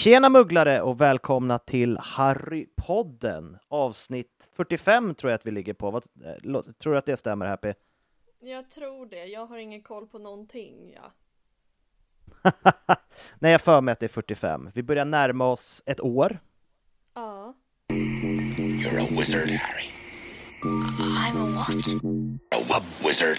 Tjena mugglare och välkomna till Harrypodden avsnitt 45 tror jag att vi ligger på. Vad, eh, tror du att det stämmer Happy? Jag tror det. Jag har ingen koll på någonting. Ja. Nej, jag för mig att det är 45. Vi börjar närma oss ett år. ja. You're a wizard, Harry. I'm a what? A wub wizard.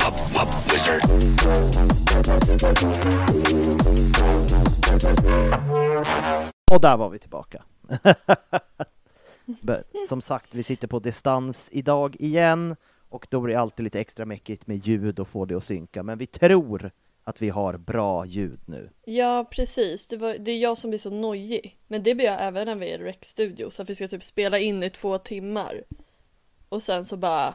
Wub wub wizard. Och där var vi tillbaka. Som sagt, vi sitter på distans idag igen och då blir det alltid lite extra mäckigt med ljud och få det att synka. Men vi tror att vi har bra ljud nu. Ja, precis. Det, var, det är jag som blir så nojig. Men det blir jag även när vi är i Rec-studio. Så att vi ska typ spela in i två timmar. Och sen så bara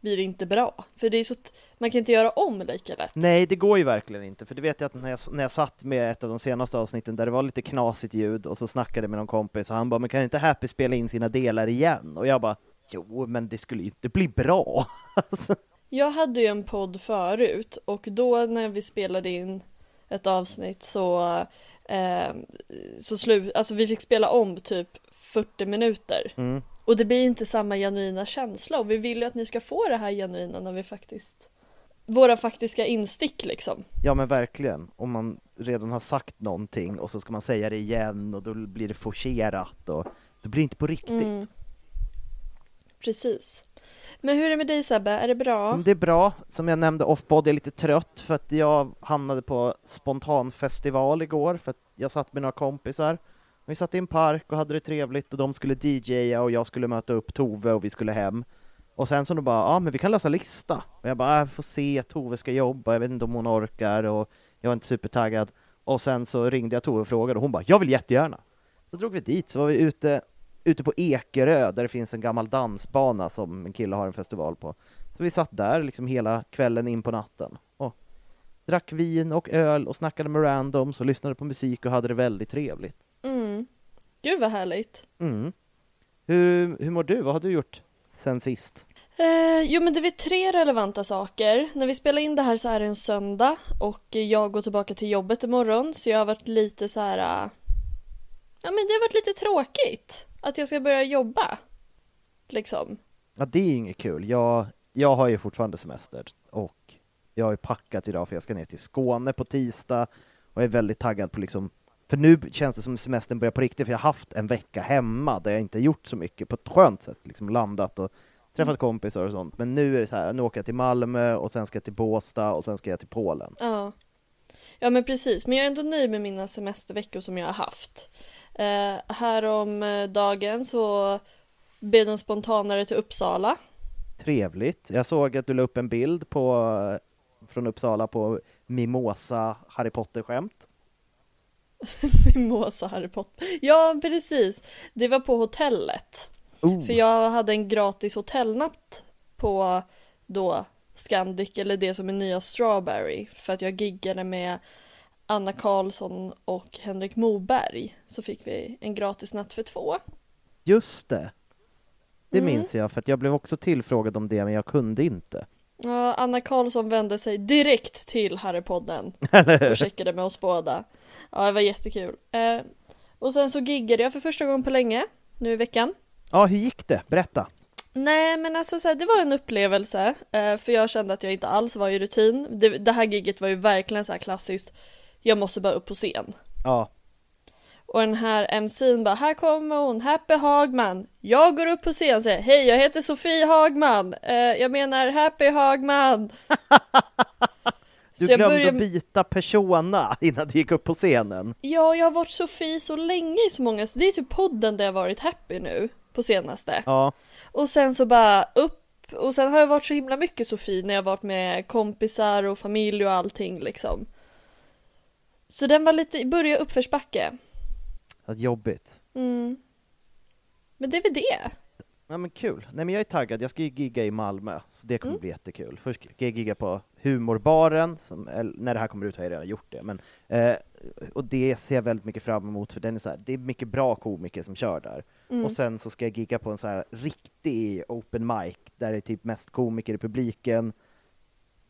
blir det inte bra. För det är så man kan inte göra om lika lätt. Nej, det går ju verkligen inte, för det vet jag att när jag, när jag satt med ett av de senaste avsnitten där det var lite knasigt ljud och så snackade med någon kompis och han bara, men kan inte Happy spela in sina delar igen? Och jag bara, jo, men det skulle ju inte bli bra. Jag hade ju en podd förut och då när vi spelade in ett avsnitt så eh, så slut, alltså vi fick spela om typ 40 minuter. mm. Och det blir inte samma genuina känsla och vi vill ju att ni ska få det här genuina när vi faktiskt våra faktiska instick liksom. Ja, men verkligen. Om man redan har sagt någonting och så ska man säga det igen och då blir det forcerat och det blir inte på riktigt. Mm. Precis. Men hur är det med dig Sebbe? Är det bra? Mm, det är bra. Som jag nämnde off-body, jag är lite trött för att jag hamnade på spontanfestival igår för att jag satt med några kompisar. Vi satt i en park och hade det trevligt och de skulle DJa och jag skulle möta upp Tove och vi skulle hem. Och sen så de bara, ja men vi kan lösa lista. Och jag bara, äh, jag får se, Tove ska jobba, jag vet inte om hon orkar och jag var inte supertaggad. Och sen så ringde jag Tove och frågade och hon bara, jag vill jättegärna. Så drog vi dit, så var vi ute, ute på Ekerö där det finns en gammal dansbana som en kille har en festival på. Så vi satt där liksom hela kvällen in på natten och drack vin och öl och snackade med randoms och lyssnade på musik och hade det väldigt trevligt. Mm. Gud vad härligt. Mm. Hur, hur mår du? Vad har du gjort sen sist? Eh, jo men det är tre relevanta saker. När vi spelar in det här så är det en söndag och jag går tillbaka till jobbet imorgon så jag har varit lite så här. Ja men det har varit lite tråkigt att jag ska börja jobba. Liksom. Ja, det är inget kul. Jag, jag har ju fortfarande semester och jag har ju packat idag för jag ska ner till Skåne på tisdag och är väldigt taggad på liksom för nu känns det som semestern börjar på riktigt för jag har haft en vecka hemma där jag inte gjort så mycket på ett skönt sätt, liksom landat och träffat kompisar och sånt. Men nu är det så här, nu åker jag till Malmö och sen ska jag till Båstad och sen ska jag till Polen. Ja. Ja men precis, men jag är ändå nöjd med mina semesterveckor som jag har haft. Eh, här om eh, dagen så blev den spontanare till Uppsala. Trevligt. Jag såg att du la upp en bild på, från Uppsala på Mimosa Harry Potter-skämt. Mimosa Harry Potter. Ja precis, det var på hotellet. Oh. För jag hade en gratis hotellnatt på då Scandic eller det som är nya Strawberry. För att jag giggade med Anna Karlsson och Henrik Moberg. Så fick vi en gratis natt för två. Just det. Det Mm. minns jag, för att jag blev också tillfrågad om det, men jag kunde inte. Ja, Anna Karlsson vände sig direkt till Harrypodden och checkade med oss båda. Ja, det var jättekul. Eh, och sen så giggade jag för första gången på länge, nu i veckan. Ja, hur gick det? Berätta. Nej men alltså så här, det var en upplevelse eh, för jag kände att jag inte alls var i rutin. Det, det här gigget var ju verkligen så här klassiskt. Jag måste bara upp på scen. Ja, Och den här MC'n bara, här kommer hon, Happy Hagman. Jag går upp på scen och säger, hej jag heter Sofie Hagman. Eh, jag menar Happy Hagman. du Så glömde börjar- att byta persona innan du gick upp på scenen. Ja, jag har varit Sofie så länge i så många, det är typ podden där jag varit happy nu på senaste. Ja, Och sen så bara upp, och sen har jag varit så himla mycket Sofie när jag varit med kompisar och familj och allting liksom. Så den var lite, börja uppförsbacke. vad jobbigt. Mm. Men det är väl det. Ja men kul. Nej men jag är taggad, jag ska ju gigga i Malmö, så det kommer Mm. bli jättekul. Först ska jag gigga på Humorbaren, som, eller, när det här kommer ut har jag redan gjort det, men eh, och det ser jag väldigt mycket fram emot, för den är så här, det är mycket bra komiker som kör där. Mm. Och sen så ska jag gigga på en så här riktig open mic, där det är typ mest komiker i publiken,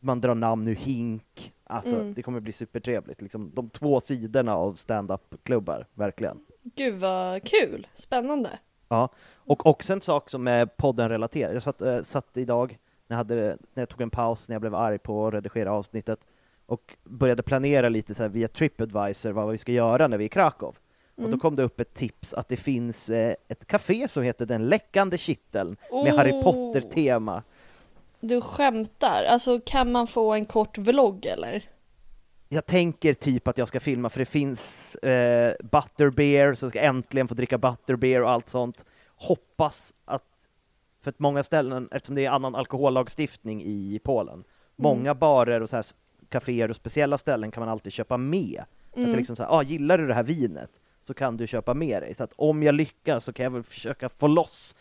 man drar namn ur hink, alltså Mm. det kommer bli supertrevligt. Liksom, de två sidorna av stand-up-klubbar, verkligen. Gud vad kul, spännande. Ja, och också en sak som är podden relaterad. Jag satt, äh, satt idag, när jag, hade, när jag tog en paus, när jag blev arg på att redigera avsnittet, och började planera lite så via Tripadvisor vad vi ska göra när vi är i Krakow. Och då Mm. kom det upp ett tips att det finns eh, ett café som heter Den läckande kitteln med Harry Oh. Potter-tema. Du skämtar, alltså kan man få en kort vlogg eller? Jag tänker typ att jag ska filma, för det finns eh, butterbeer, så jag ska äntligen få dricka butterbeer och allt sånt. Hoppas att, för att många ställen, eftersom det är annan alkohollagstiftning i Polen, många barer och så här kaféer och speciella ställen kan man alltid köpa med. Att det Mm. liksom så här, ah, gillar du det här vinet så kan du köpa med dig. Så att om jag lyckas så kan jag väl försöka få loss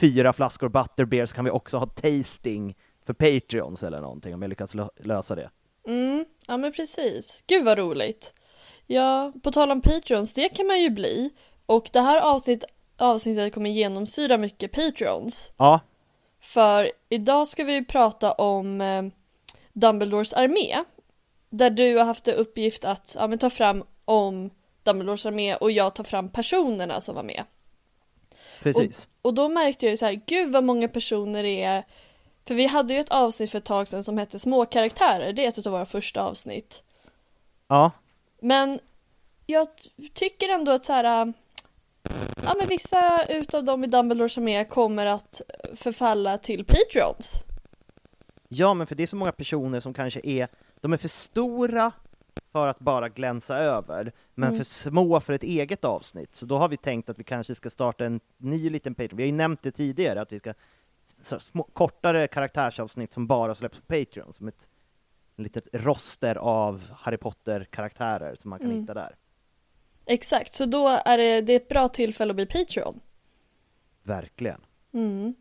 fyra flaskor butterbeer så kan vi också ha tasting för Patreons eller någonting om jag lyckas lö- lösa det. Mm, ja men precis. Gud vad roligt. Ja, på tal om Patreons, det kan man ju bli. Och det här avsnitt, avsnittet kommer genomsyra mycket Patreons. Ja, För idag ska vi prata om eh, Dumbledores armé. Där du har haft i uppgift att ja, men ta fram om Dumbledores armé och jag tar fram personerna som var med. Precis. Och då märkte jag ju så här, gud vad många personer det är. För vi hade ju ett avsnitt för ett tag sedan som hette Småkaraktärer, det är ett av våra första avsnitt. Ja, Men jag tycker ändå att så här. äh, Ja men vissa utav dem i Dumbledores armé kommer att förfalla till Patreons. Ja, men för det är så många personer som kanske är, de är för stora för att bara glänsa över, men Mm. för små för ett eget avsnitt. Så då har vi tänkt att vi kanske ska starta en ny liten Patreon. Vi har ju nämnt det tidigare, att vi ska små, kortare karaktärsavsnitt som bara släpps på Patreon, som ett litet roster av Harry Potter-karaktärer som man kan Mm. hitta där. Exakt, så då är det, det är ett bra tillfälle att bli Patreon. Verkligen. Mm.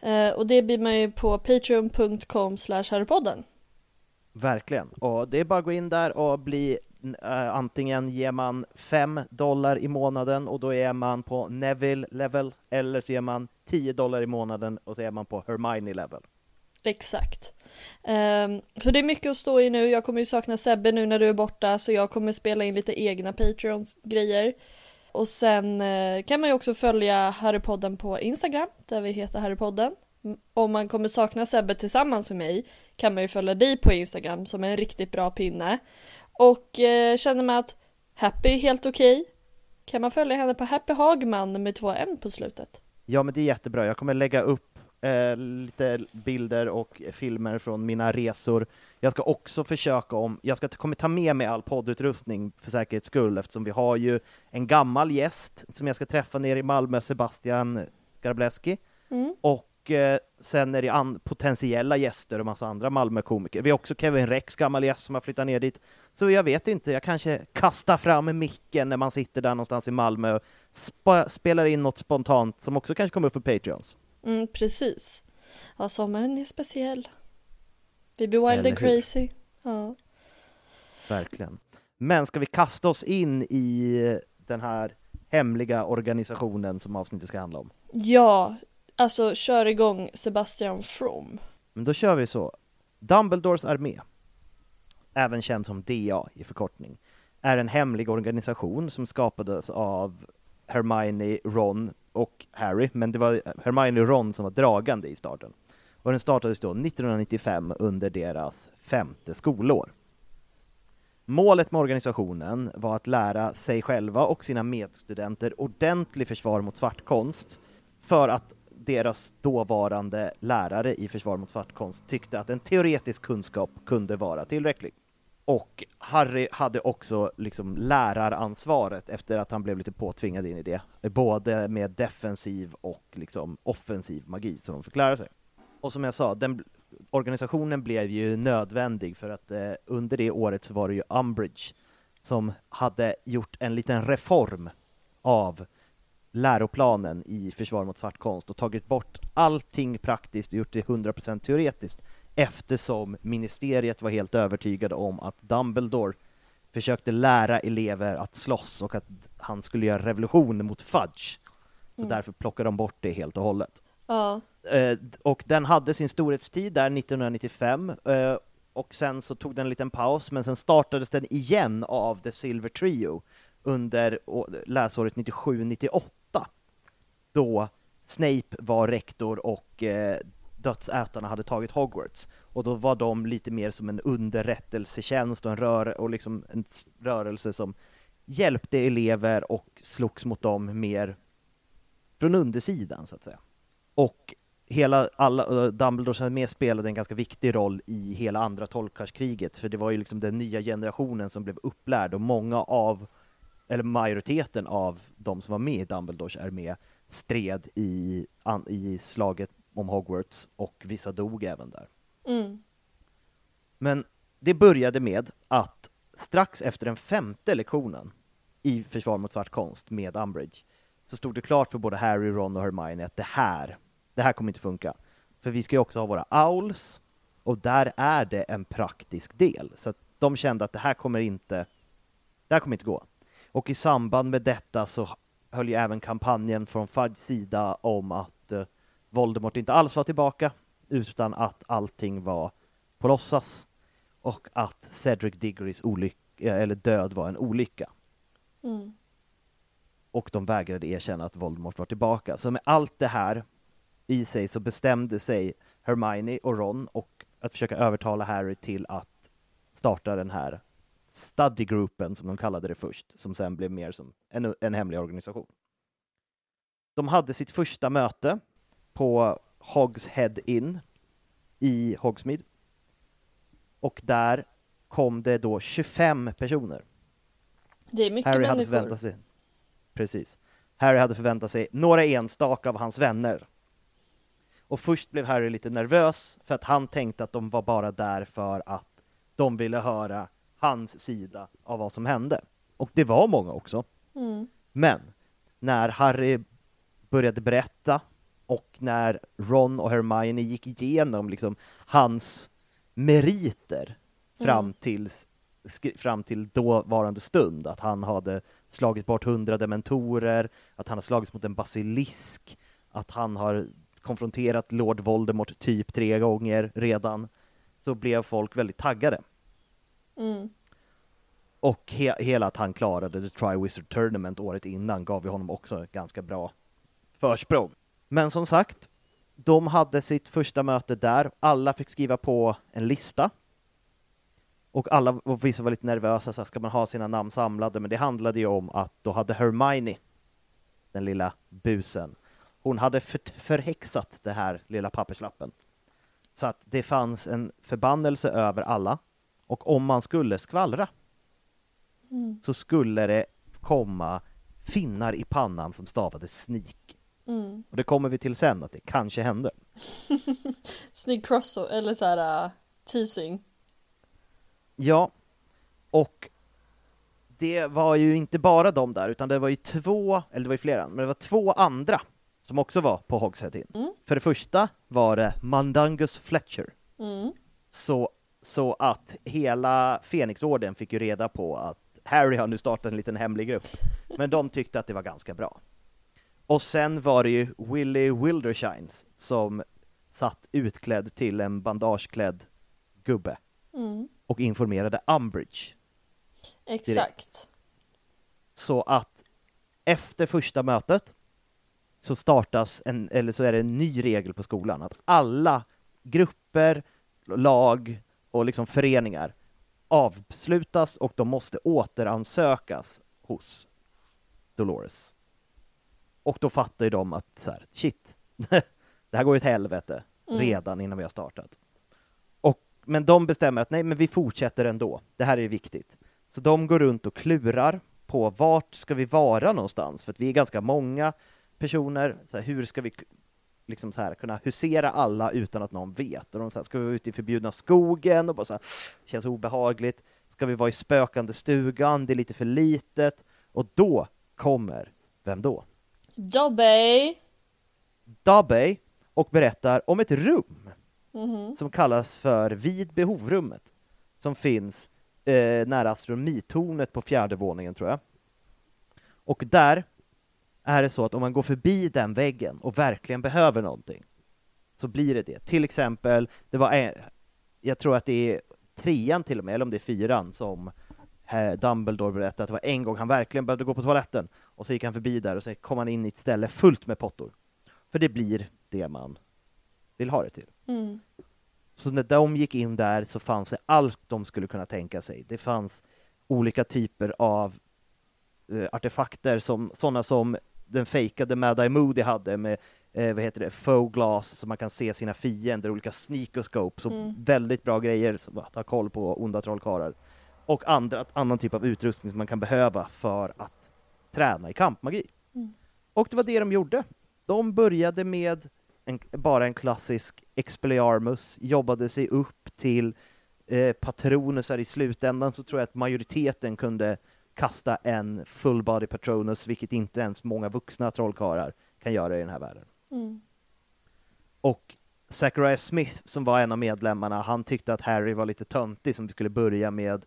Eh, och det blir man ju på patreon.com slash harrypodden. Verkligen. Och det är bara att gå in där och bli eh, antingen ger man 5 dollar i månaden och då är man på Neville level eller så ger man 10 dollar i månaden och så är man på Hermione level. Exakt. Um, så det är mycket att stå i nu. Jag kommer ju sakna Sebbe nu när du är borta så jag kommer spela in lite egna Patreons-grejer. Och sen uh, kan man ju också följa Harrypodden på Instagram där vi heter Harrypodden. Om man kommer sakna Sebbe tillsammans med mig kan man ju följa dig på Instagram som är en riktigt bra pinne. Och eh, känner man att Happy är helt okej kan man följa henne på Happy Hagman med två N på slutet. Ja, men det är jättebra. Jag kommer lägga upp eh, lite bilder och filmer från mina resor. Jag ska också försöka om, jag ska kommer ta med mig all poddutrustning för säkerhets skull eftersom vi har ju en gammal gäst som jag ska träffa nere i Malmö, Sebastian Garbleski. Mm. Och eh, sen är det potentiella gäster och massa andra Malmö-komiker. Vi har också Kevin Rex, gammal gäst, som har flyttat ner dit. Så jag vet inte, jag kanske kastar fram micken när man sitter där någonstans i Malmö och spelar in något spontant som också kanske kommer upp på Patreons. Mm, precis. Ja, sommaren är speciell. Vi blir wild and crazy. Ja. Verkligen. Men ska vi kasta oss in i den här hemliga organisationen som avsnittet ska handla om? ja, alltså kör igång Sebastian From. Men då kör vi så. Dumbledores armé, även känd som DA i förkortning, är en hemlig organisation som skapades av Hermione, Ron och Harry, men det var Hermione och Ron som var dragande i starten. Och den startades då 1995 under deras femte skolår. Målet med organisationen var att lära sig själva och sina medstudenter ordentlig försvar mot svartkonst för att deras dåvarande lärare i försvar mot svartkonst tyckte att en teoretisk kunskap kunde vara tillräcklig. Och Harry hade också liksom läraransvaret efter att han blev lite påtvingad in i det, både med defensiv och liksom offensiv magi som de fick lära sig. Och som jag sa, den organisationen blev ju nödvändig för att eh, under det året så var det ju Umbridge som hade gjort en liten reform av läroplanen i försvar mot svartkonst och tagit bort allting praktiskt och gjort det 100% teoretiskt eftersom ministeriet var helt övertygade om att Dumbledore försökte lära elever att slåss och att han skulle göra revolution mot Fudge. Så Mm. därför plockade de bort det helt och hållet. Ja, Eh, och den hade sin storhetstid där 1995 eh, och sen så tog den en liten paus men sen startades den igen av The Silver Trio under läsåret 97-98 då Snape var rektor och eh, dödsätarna hade tagit Hogwarts och då var de lite mer som en underrättelsetjänst och en rör och liksom en rörelse som hjälpte elever och slogs mot dem mer från undersidan så att säga. Och hela, alla, eh, uh, Dumbledores armé spelade en ganska viktig roll i hela andra tolkarskriget, för det var ju liksom den nya generationen som blev upplärd och många av, eller majoriteten av de som var med i Dumbledores armé stred i, an, i slaget om Hogwarts och vissa dog även där. mm. Men det började med att strax efter den femte lektionen i Försvar mot svart konst med Umbridge så stod det klart för både Harry, Ron och Hermione att det här, det här kommer inte funka. För vi ska ju också ha våra owls och där är det en praktisk del. Så de kände att det här kommer inte, det här kommer inte gå. Och i samband med detta så höll ju även kampanjen från Fudge sida om att eh, Voldemort inte alls var tillbaka utan att allting var på låtsas och att Cedric Diggorys olycka, eller död var en olycka. Mm. Och de vägrade erkänna att Voldemort var tillbaka. Så med allt det här i sig så bestämde sig Hermione och Ron och att försöka övertala Harry till att starta den här studygruppen som de kallade det först, som sen blev mer som en, en hemlig organisation. De hade sitt första möte på Hogs Head Inn i Hogsmeade. Och där kom det då 25 personer. Det är mycket Harry hade människor. förväntat sig Precis. Harry hade förväntat sig några enstaka av hans vänner. Och först blev Harry lite nervös för att han tänkte att de var bara där för att de ville höra hans sida av vad som hände. Och det var många också. Mm. Men när Harry började berätta och när Ron och Hermione gick igenom liksom hans meriter fram, Mm. till, skri- fram till dåvarande stund, att han hade slagit bort hundra dementorer, att han har slagits mot en basilisk, att han har konfronterat Lord Voldemort typ tre gånger redan, så blev folk väldigt taggade. Mm. Och he hela att han klarade The Triwizard Tournament året innan gav ju honom också ett ganska bra försprång. Men som sagt, de hade sitt första möte där. Alla fick skriva på en lista. Och alla, och vissa var lite nervösa, så här, ska man ha sina namn samlade? Men det handlade ju om att då hade Hermione, den lilla busen, hon hade för, förhäxat det här lilla papperslappen. Så att det fanns en förbannelse över alla. Och om man skulle skvallra Mm. så skulle det komma finnar i pannan som stavade sneak. Mm. Och det kommer vi till sen att det kanske hände. Snygg cross eller så här uh, teasing. Ja, och det var ju inte bara de där, utan det var ju två, eller det var ju flera, men det var två andra som också var på Hogshead Inn. Mm. För det första var det Mandangus Fletcher, Mm. så, så att hela Fenixorden fick ju reda på att Harry har nu startat en liten hemlig grupp, men de tyckte att det var ganska bra. Och sen var det ju Willie Wildershines som satt utklädd till en bandageklädd gubbe Mm. och informerade Umbridge. Exakt. Så att efter första mötet så startas en, eller så är det en ny regel på skolan att alla grupper, lag och liksom föreningar avslutas och de måste återansökas hos Dolores. Och då fattar ju de att så här, shit, det här går ju åt helvete Mm. redan innan vi har startat. Och, men de bestämmer att nej, men vi fortsätter ändå. Det här är viktigt. Så de går runt och klurar på vart ska vi vara någonstans? För att vi är ganska många personer. Så här, hur ska vi liksom så här, kunna husera alla utan att någon vet? Och de så här, ska vi vara ute i förbjudna skogen? Och bara så här, känns obehagligt. Ska vi vara i spökande stugan? Det är lite för litet. Och då kommer, vem då? Dobby! Dobby och berättar om ett rum Mhm. som kallas för vid behovrummet som finns eh, nära astronomitornet på fjärde våningen tror jag. Och där är det så att om man går förbi den väggen och verkligen behöver någonting så blir det det. Till exempel, det var en, jag tror att det är trean till och med, eller om det är fyran som eh, Dumbledore berättade att det var en gång han verkligen behövde gå på toaletten och så gick han förbi där och så kom han in i ett ställe fullt med pottor. För det blir det man vill ha det till. Mm. Så när de gick in där så fanns det allt de skulle kunna tänka sig. Det fanns olika typer av eh, artefakter, som, sådana som den fejkade Mad Eye Moody hade med eh, vad heter det, faux glass så man kan se sina fiender, olika sneakoscopes och Mm. väldigt bra grejer som att ha koll på onda trollkarlar. Och andra, annan typ av utrustning som man kan behöva för att träna i kampmagi. Mm. Och det var det de gjorde. De började med en, bara en klassisk Expelliarmus, jobbade sig upp till eh, Patronusar i slutändan, så tror jag att majoriteten kunde kasta en full body Patronus, vilket inte ens många vuxna trollkarlar kan göra i den här världen. Mm. Och Zachariah Smith, som var en av medlemmarna, han tyckte att Harry var lite töntig som vi skulle börja med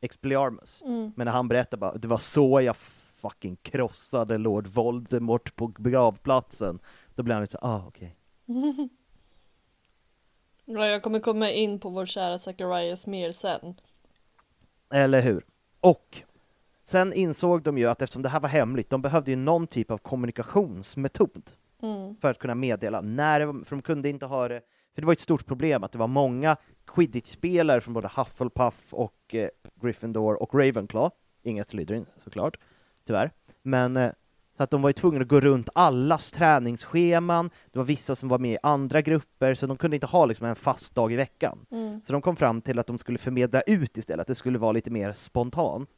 Expelliarmus. Mm. Men när han berättade bara, det var så jag fucking krossade Lord Voldemort på begravplatsen, då blev han lite ah okej. Ja, jag kommer komma in på vår kära Zacharias mer sen. Eller hur? Och sen insåg de ju att eftersom det här var hemligt, de behövde ju någon typ av kommunikationsmetod Mm. för att kunna meddela när det var, för de kunde inte ha det, för det var ett stort problem att det var många quidditch-spelare från både Hufflepuff och eh, Gryffindor och Ravenclaw, inga Slytherin såklart, tyvärr, men eh, så att de var ju tvungna att gå runt allas träningsscheman, det var vissa som var med i andra grupper, så de kunde inte ha liksom en fast dag i veckan. Mm. Så de kom fram till att de skulle förmedla ut istället, att det skulle vara lite mer spontant.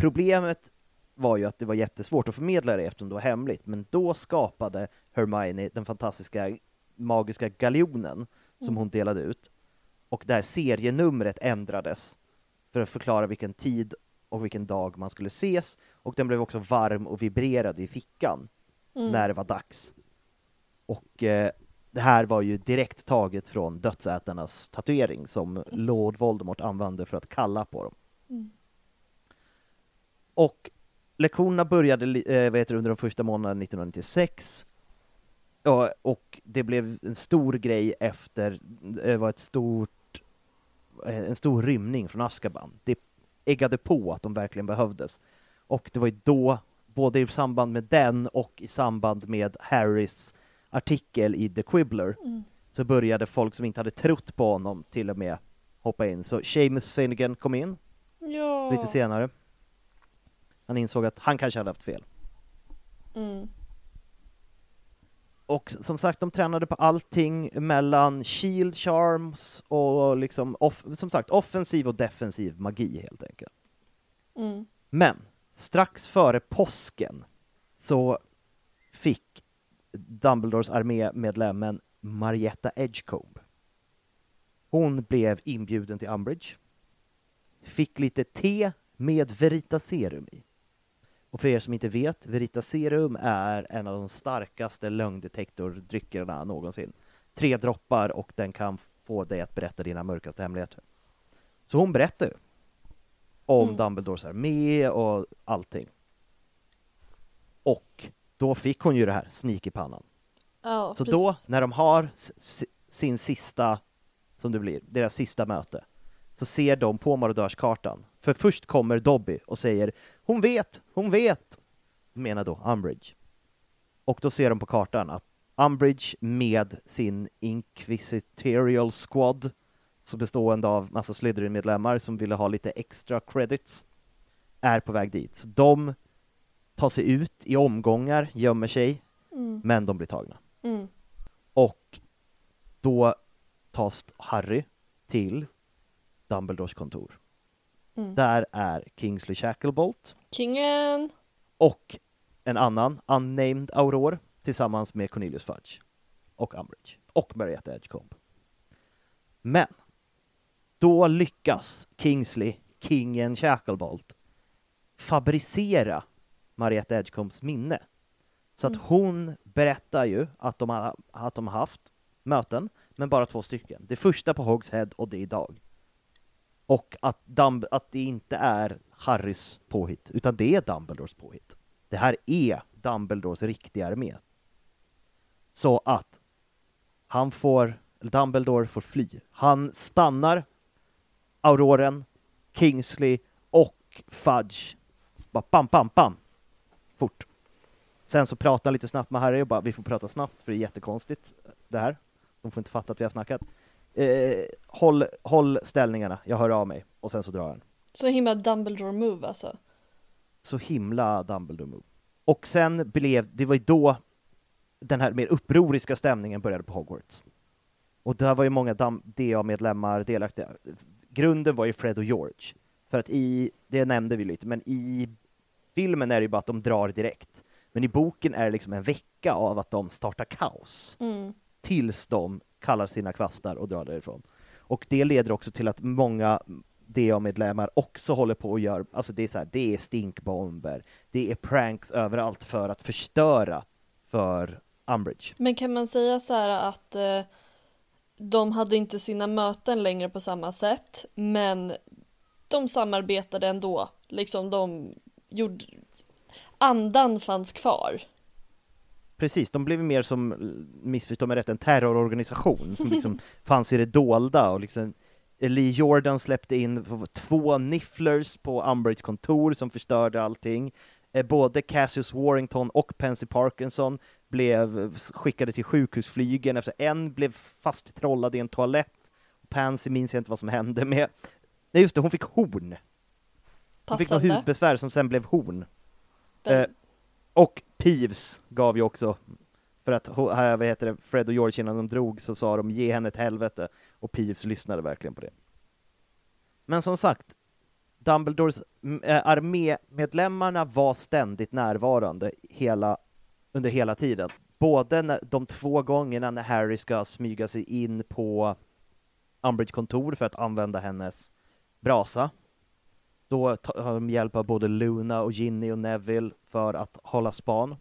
Problemet var ju att det var jättesvårt att förmedla det eftersom det var hemligt, men då skapade Hermione den fantastiska magiska galjonen som Mm. hon delade ut, och där serienumret ändrades för att förklara vilken tid och vilken dag man skulle ses, och den blev också varm och vibrerade i fickan Mm. när det var dags. Och eh, det här var ju direkt taget från dödsätarnas tatuering som Lord Voldemort använde för att kalla på dem. Mm. Och lektionerna började eh, vad heter under de första månaderna 1996. Ja, och det blev en stor grej efter, det var ett stort, eh, en stor rymning från Azkaban. Det eggade på att de verkligen behövdes. Och det var ju då, både i samband med den och i samband med Harrys artikel i The Quibbler, Mm. så började folk som inte hade trott på honom till och med hoppa in. Så Seamus Finnegan kom in Ja. lite senare. Han insåg att han kanske hade haft fel. Mm. och som sagt, de tränade på allting mellan shield charms och liksom, off, som sagt, offensiv och defensiv magi helt enkelt. Mm. Men strax före påsken så fick Dumbledores armémedlemmen Marietta Edgecombe. Hon blev inbjuden till Umbridge, fick lite te med Veritaserum i. Och för er som inte vet, Veritaserum är en av de starkaste lögndetektordryckerna någonsin. Tre droppar och den kan få dig att berätta dina mörkaste hemligheter. Så hon berättar ju om Mm. Dumbledores armé och allting. Och då fick hon ju det här, sneak i pannan. Ja, Så precis. då, när de har sin sista, som det blir, deras sista möte, så ser de på marodörskartan. För först kommer Dobby och säger ”Hon vet, hon vet”, menar då Umbridge. Och då ser de på kartan att Umbridge med sin Inquisitorial Squad, så bestående av massa Slytherin-medlemmar som ville ha lite extra credits, är på väg dit. Så de tar sig ut i omgångar, gömmer sig, Mm. men de blir tagna. Mm. Och då tas Harry till Dumbledores kontor. Mm. Där är Kingsley Shacklebolt Kingen! och en annan unnamed Auror tillsammans med Cornelius Fudge och Umbridge och Marietta Edgecombe. Men då lyckas Kingsley, kingen Shacklebolt, fabricera Marietta Edgecombes minne. Så att Mm. hon berättar ju att de har, att de har haft möten, men bara två stycken. Det första på Hogs Head och det idag. Och att, Dumb- att det inte är Harrys påhitt, utan det är Dumbledores påhitt. Det här är Dumbledores riktiga armé. Så att han får, eller Dumbledore får fly. Han stannar Auroren, Kingsley och Fudge. Bara bam, bam, bam. Fort. Sen så pratar han lite snabbt med Harry och bara, vi får prata snabbt för det är jättekonstigt det här. De får inte fatta att vi har snackat. Eh, håll, håll ställningarna, jag hör av mig. Och sen så drar han. Så himla Dumbledore move alltså. Så himla Dumbledore move. Och sen blev, det var ju då den här mer upproriska stämningen började på Hogwarts. Och där var ju många Dam- DA-medlemmar delaktiga. Grunden var ju Fred och George. För att i, det nämnde vi lite, men i filmen är det ju bara att de drar direkt. Men i boken är det liksom en vecka av att de startar kaos. Mm. Tills de kallar sina kvastar och drar därifrån. Och det leder också till att många DA-medlemmar också håller på och gör, alltså det är så här, det är stinkbomber, det är pranks överallt för att förstöra för Umbridge. Men kan man säga så här att eh, de hade inte sina möten längre på samma sätt, men de samarbetade ändå. Liksom de gjorde... Andan fanns kvar. Precis, de blev mer som, missförstå mig rätt, en terrororganisation som liksom fanns i det dolda och liksom Lee Jordan släppte in två nifflers på Umbridge kontor som förstörde allting. Eh, Både Cassius Warrington och Pansy Parkinson blev skickade till sjukhusflygen efter en blev fasttrollad i en toalett. Pansy minns jag inte vad som hände med. Nej just det, hon fick horn. Hon fick något Passande. hudbesvär som sen blev horn. Vem- Eh, och Peeves gav ju också, för att här, vad heter det, Fred och George innan de drog så sa de ge henne ett helvete, och Peeves lyssnade verkligen på det. Men som sagt, Dumbledores äh, armémedlemmarna var ständigt närvarande hela, under hela tiden. Både när, de två gångerna när Harry ska smyga sig in på Umbridge kontor för att använda hennes brasa, då har de hjälp av både Luna och Ginny och Neville för att hålla span.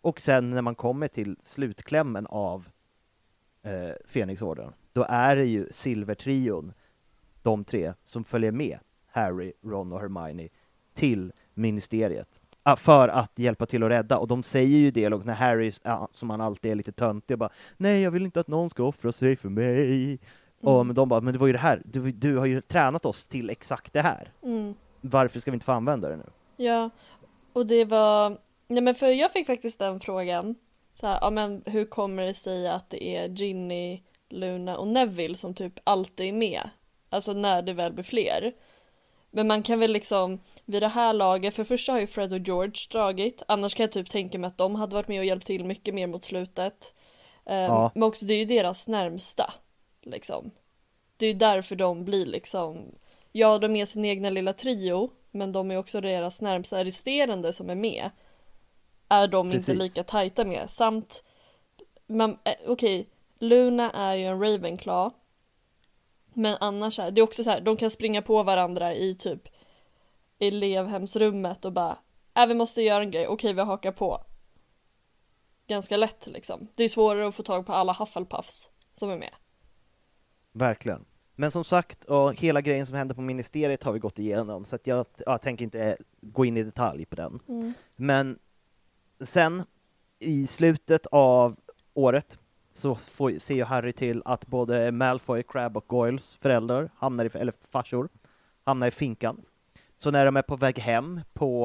Och sen när man kommer till slutklämmen av eh, Fenixorden, då är det ju Silvertrion, de tre, som följer med Harry, Ron och Hermione till ministeriet. Ah, för att hjälpa till att rädda, och de säger ju det och när Harry, ja, som han alltid är lite töntig, bara Nej, jag vill inte att någon ska offra sig för mig. Och Mm. men de bara, men det var ju det här, du, du har ju tränat oss till exakt det här. Mm. Varför ska vi inte få använda det nu? Ja, och det var, nej men för jag fick faktiskt den frågan. Så här, ja men hur kommer det sig att det är Ginny, Luna och Neville som typ alltid är med? Alltså när det väl blir fler. Men man kan väl liksom, vid det här laget, för första har ju Fred och George dragit, annars kan jag typ tänka mig att de hade varit med och hjälpt till mycket mer mot slutet. Eh, Ja. Men också det är ju deras närmsta. Liksom. Det är ju därför de blir liksom, ja de är sin egna lilla trio, men de är också deras närmsta resterande som är med. Är de inte Precis. lika tajta med. Samt, man, eh, okej, Luna är ju en Ravenclaw. Men annars är det är också så här, de kan springa på varandra i typ elevhemsrummet och bara äh, vi måste göra en grej, okej vi hakar på. Ganska lätt liksom. Det är svårare att få tag på alla Hufflepuffs som är med. Verkligen. Men som sagt, och hela grejen som hände på ministeriet har vi gått igenom, så att jag, jag tänker inte gå in i detalj på den. Men sen, i slutet av året, så får, ser ju Harry till att både Malfoy, Crabbe och Goyles föräldrar, hamnar i, eller farsor, hamnar i finkan. Så när de är på väg hem på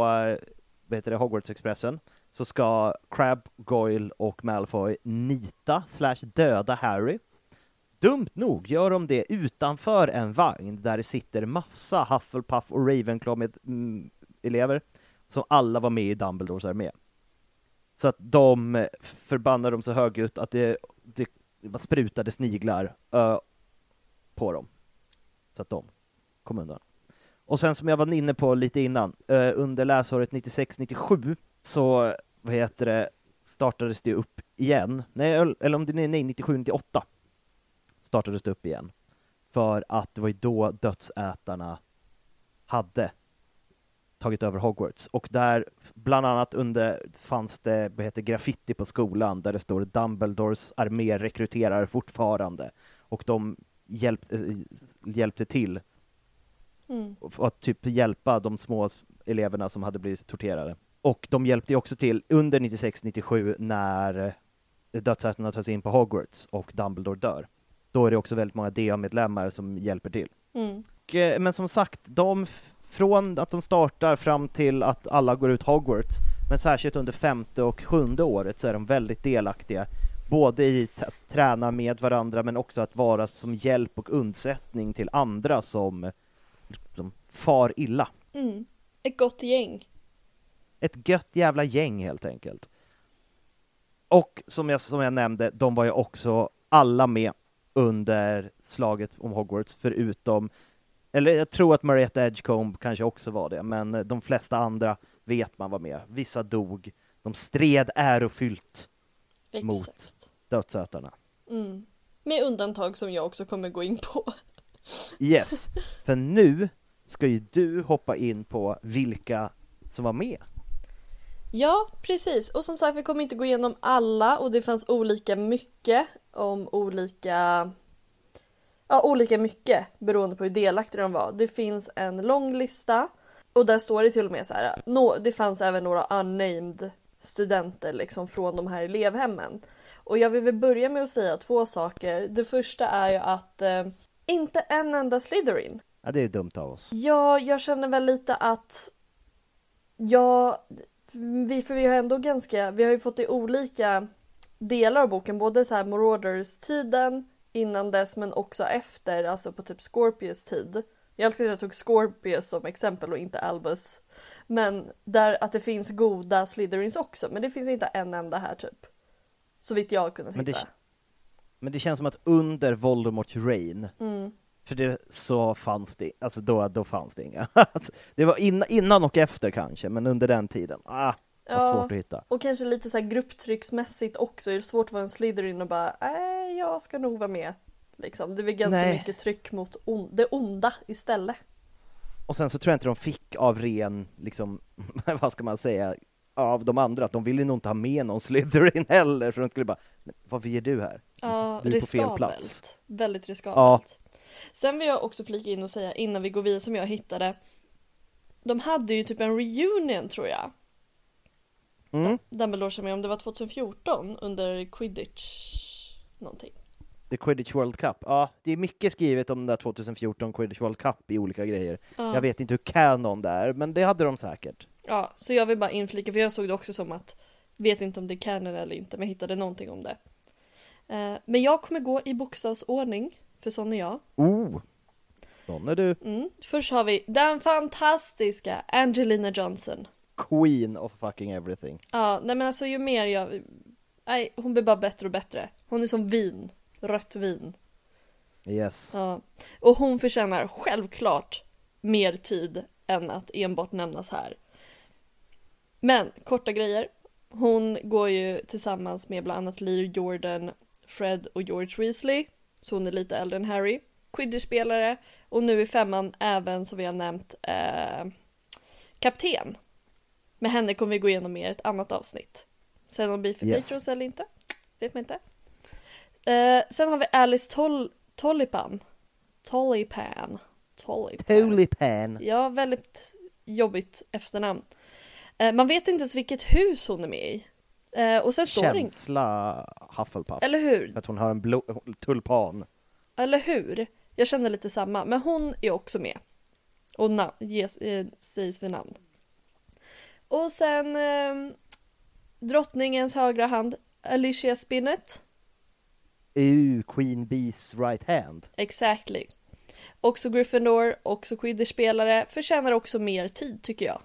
vad heter det, Hogwarts-expressen så ska Crabbe, Goyle och Malfoy nita slash döda Harry. Dumt nog gör de det utanför en vagn där det sitter massa Hufflepuff och Ravenclaw med mm, elever som alla var med i Dumbledores armé. Så att de eh, förbannade dem så högljutt att det, det, sprutade sniglar ö, på dem. Så att de kom undan. Och sen som jag var inne på lite innan, eh, under läsåret 96-97 så, vad heter det, startades det upp igen. Nej, eller om det är nej, 97-98 startades det upp igen. För att det var ju då dödsätarna hade tagit över Hogwarts. Och där, bland annat under, fanns det vad heter, graffiti på skolan där det står Dumbledores armé rekryterar fortfarande. Och de hjälp, eh, hjälpte till Mm. att typ hjälpa de små eleverna som hade blivit torterade. Och de hjälpte ju också till under 96-97 när dödsätarna tas in på Hogwarts och Dumbledore dör. Då är det också väldigt många DA-medlemmar som hjälper till. Mm. Och, eh, men som sagt, de från att de startar fram till att alla går ut Hogwarts, men särskilt under femte och sjunde året så är de väldigt delaktiga, både i att träna med varandra men också att vara som hjälp och undsättning till andra som, som far illa. Mm. Ett gott gäng. Ett gött jävla gäng helt enkelt. Och som jag, som jag nämnde, de var ju också alla med under slaget om Hogwarts, förutom, eller jag tror att Marietta Edgecombe kanske också var det, men de flesta andra vet man var med. Vissa dog, de stred ärofyllt mot Exakt. dödsätarna. Mm. Med undantag som jag också kommer gå in på. Yes, för nu ska ju du hoppa in på vilka som var med. Ja, precis. Och som sagt, vi kommer inte gå igenom alla och det fanns olika mycket om olika Ja, olika mycket beroende på hur delaktiga de var. Det finns en lång lista och där står det till och med så här. nå- det fanns även några unnamed studenter liksom från de här elevhemmen. Och jag vill väl börja med att säga två saker. Det första är ju att eh, inte en enda Slytherin Ja, det är dumt av oss. Ja, jag känner väl lite att Ja, vi, för vi har ändå ganska, vi har ju fått i olika delar av boken, både så här Marauders-tiden innan dess men också efter, alltså på typ Scorpius tid. Jag älskar att jag tog Scorpius som exempel och inte Albus. Men där att det finns goda Slytherins också, men det finns inte en enda här typ. Så vitt jag har kunnat Men det, hitta. men det känns som att under Voldemorts reign, Mm. för det så fanns det, alltså då, då fanns det inga. Alltså, det var innan, innan och efter kanske, men under den tiden, ah, Ja. svårt att hitta. Och kanske lite så här grupptrycksmässigt också. Det är svårt att vara en Slytherin och bara nej, jag ska nog vara med. Liksom. Det är väl ganska Nej. mycket tryck mot on- det onda istället. Och sen så tror jag inte de fick av ren, liksom, vad ska man säga, av de andra, att de ville nog inte ha med någon Slytherin heller, för de skulle bara, "Men vad gör du här? Ja, Du är på fel riskabelt. plats. Väldigt riskabelt. Ja. Sen vill jag också flika in och säga innan vi går vidare som jag hittade. De hade ju typ en reunion tror jag. Mm. Dumbledore som är om det var 2014 under Quidditch någonting. The Quidditch World Cup. Ja, det är mycket skrivet om den där 2014 Quidditch World Cup i olika grejer. Ja. Jag vet inte hur canon det är, men det hade de säkert. Ja, så jag vill bara inflika för jag såg det också som att vet inte om det är canon eller inte, men jag hittade någonting om det. Eh, men jag kommer gå i bokstavsordning, för sån är jag. Oh! Sån är du. Mm. Först har vi den fantastiska Angelina Johnson. Queen of fucking everything. Ja, nej men alltså ju mer jag... Nej, hon blir bara bättre och bättre. Hon är som vin, rött vin. Yes. Ja. Och hon förtjänar självklart mer tid än att enbart nämnas här. Men korta grejer. Hon går ju tillsammans med bland annat Lee Jordan, Fred och George Weasley. Så hon är lite äldre än Harry. Quidditch-spelare och nu i femman även som vi har nämnt eh, kapten. Med henne kommer vi gå igenom mer ett annat avsnitt. Sen om det blir för Yes. patrons eller inte, vet man inte. Eh, sen har vi Alice Tol-. Tollipan. Tollipan. Tulipan. Ja, väldigt jobbigt efternamn. Eh, man vet inte ens vilket hus hon är med i. Eh, och sen står det. Känsla Hufflepuff. Eller hur? Att hon har en blå, tulpan. Eller hur? Jag känner lite samma, men hon är också med. Och na- ges, eh, sägs vid namn. Och sen eh, drottningens högra hand, Alicia Spinnet. Uh, Queen Bees right hand. Exactly. Också Gryffindor, också Quidditch-spelare, förtjänar också mer tid tycker jag.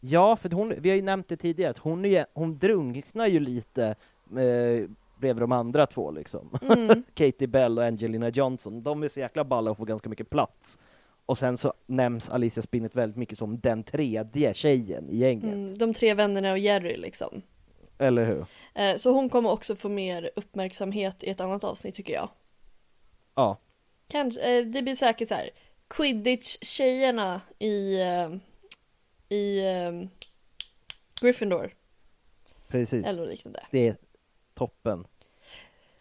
Ja, för hon, vi har ju nämnt det tidigare, att hon, är, ju- hon drunknar ju lite eh, bredvid de andra två liksom. Mm. Katie Bell och Angelina Johnson, de är så jäkla balla och får ganska mycket plats. Och sen så nämns Alicia Spinnet väldigt mycket som den tredje tjejen i gänget, Mm, de tre vännerna och Jerry liksom. eller hur? Eh, så hon kommer också få mer uppmärksamhet i ett annat avsnitt tycker jag. Ja, Kanske, eh, det blir säkert så här Quidditch-tjejerna i, eh, i Gryffindor precis. eller liknande. Det är toppen.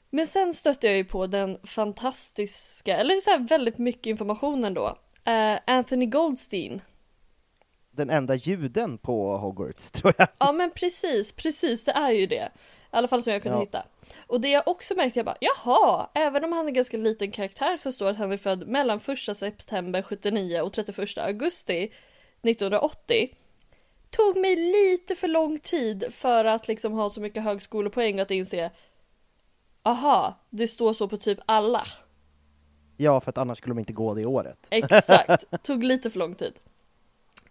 Men sen stötte jag ju på den fantastiska, eller så här väldigt mycket information ändå. Eh, Anthony Goldstein. Den enda juden på Hogwarts, tror jag. Ja men precis, precis det är ju det. I alla fall som jag kunde Ja. hitta. Och det jag också märkte, jag bara jaha, även om han är ganska liten karaktär så står att han är född mellan 1 september 79 och 31 augusti 1980. Tog mig lite för lång tid för att liksom ha så mycket högskolepoäng att inse Aha, det står så på typ alla. Ja, för att annars skulle de inte gå det året. Exakt, tog lite för lång tid.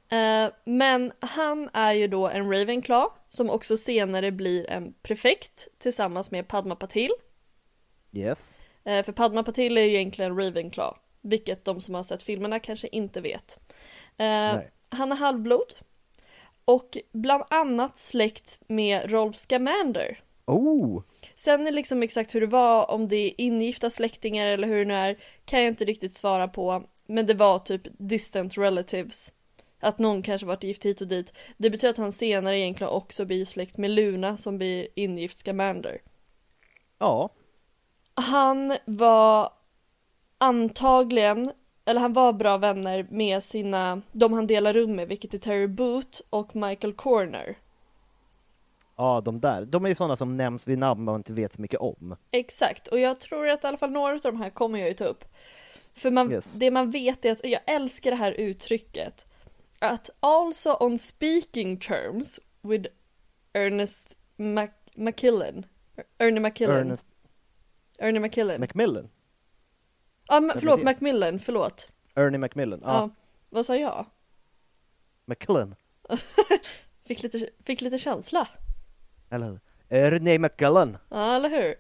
Eh, men han är ju då en Ravenclaw som också senare blir en prefekt tillsammans med Padma Patil. Yes. Eh, för Padma Patil är ju egentligen Ravenclaw, vilket de som har sett filmerna kanske inte vet. Eh, han är halvblod och bland annat släkt med Rolf Scamander. Oh! Sen är liksom exakt hur det var, om det är ingifta släktingar eller hur det nu är, kan jag inte riktigt svara på. Men det var typ distant relatives. Att någon kanske varit gift hit och dit. Det betyder att han senare egentligen också blir släkt med Luna som blir ingift Scamander. Ja, Han var antagligen, eller han var bra vänner med sina, de han delar rum med, vilket är Terry Boot och Michael Corner. Ja, de där. De är ju sådana som nämns vid namn man inte vet så mycket om. Exakt, och jag tror att i alla fall några av de här kommer jag ju ta upp. För man, Yes. det man vet är att, jag älskar det här uttrycket. Att also on speaking terms with Ernest Mac McKillen. Ernie McKillen. Ernest Ernie McKillen. Ja, men, Vem är förlåt? Macmillan, förlåt. Ernie Macmillan. Ja, Ja. Vad sa jag? Macmillan. Fick lite, fick lite känsla. Eller hur? Ernie Macmillan. Ja, eller hur?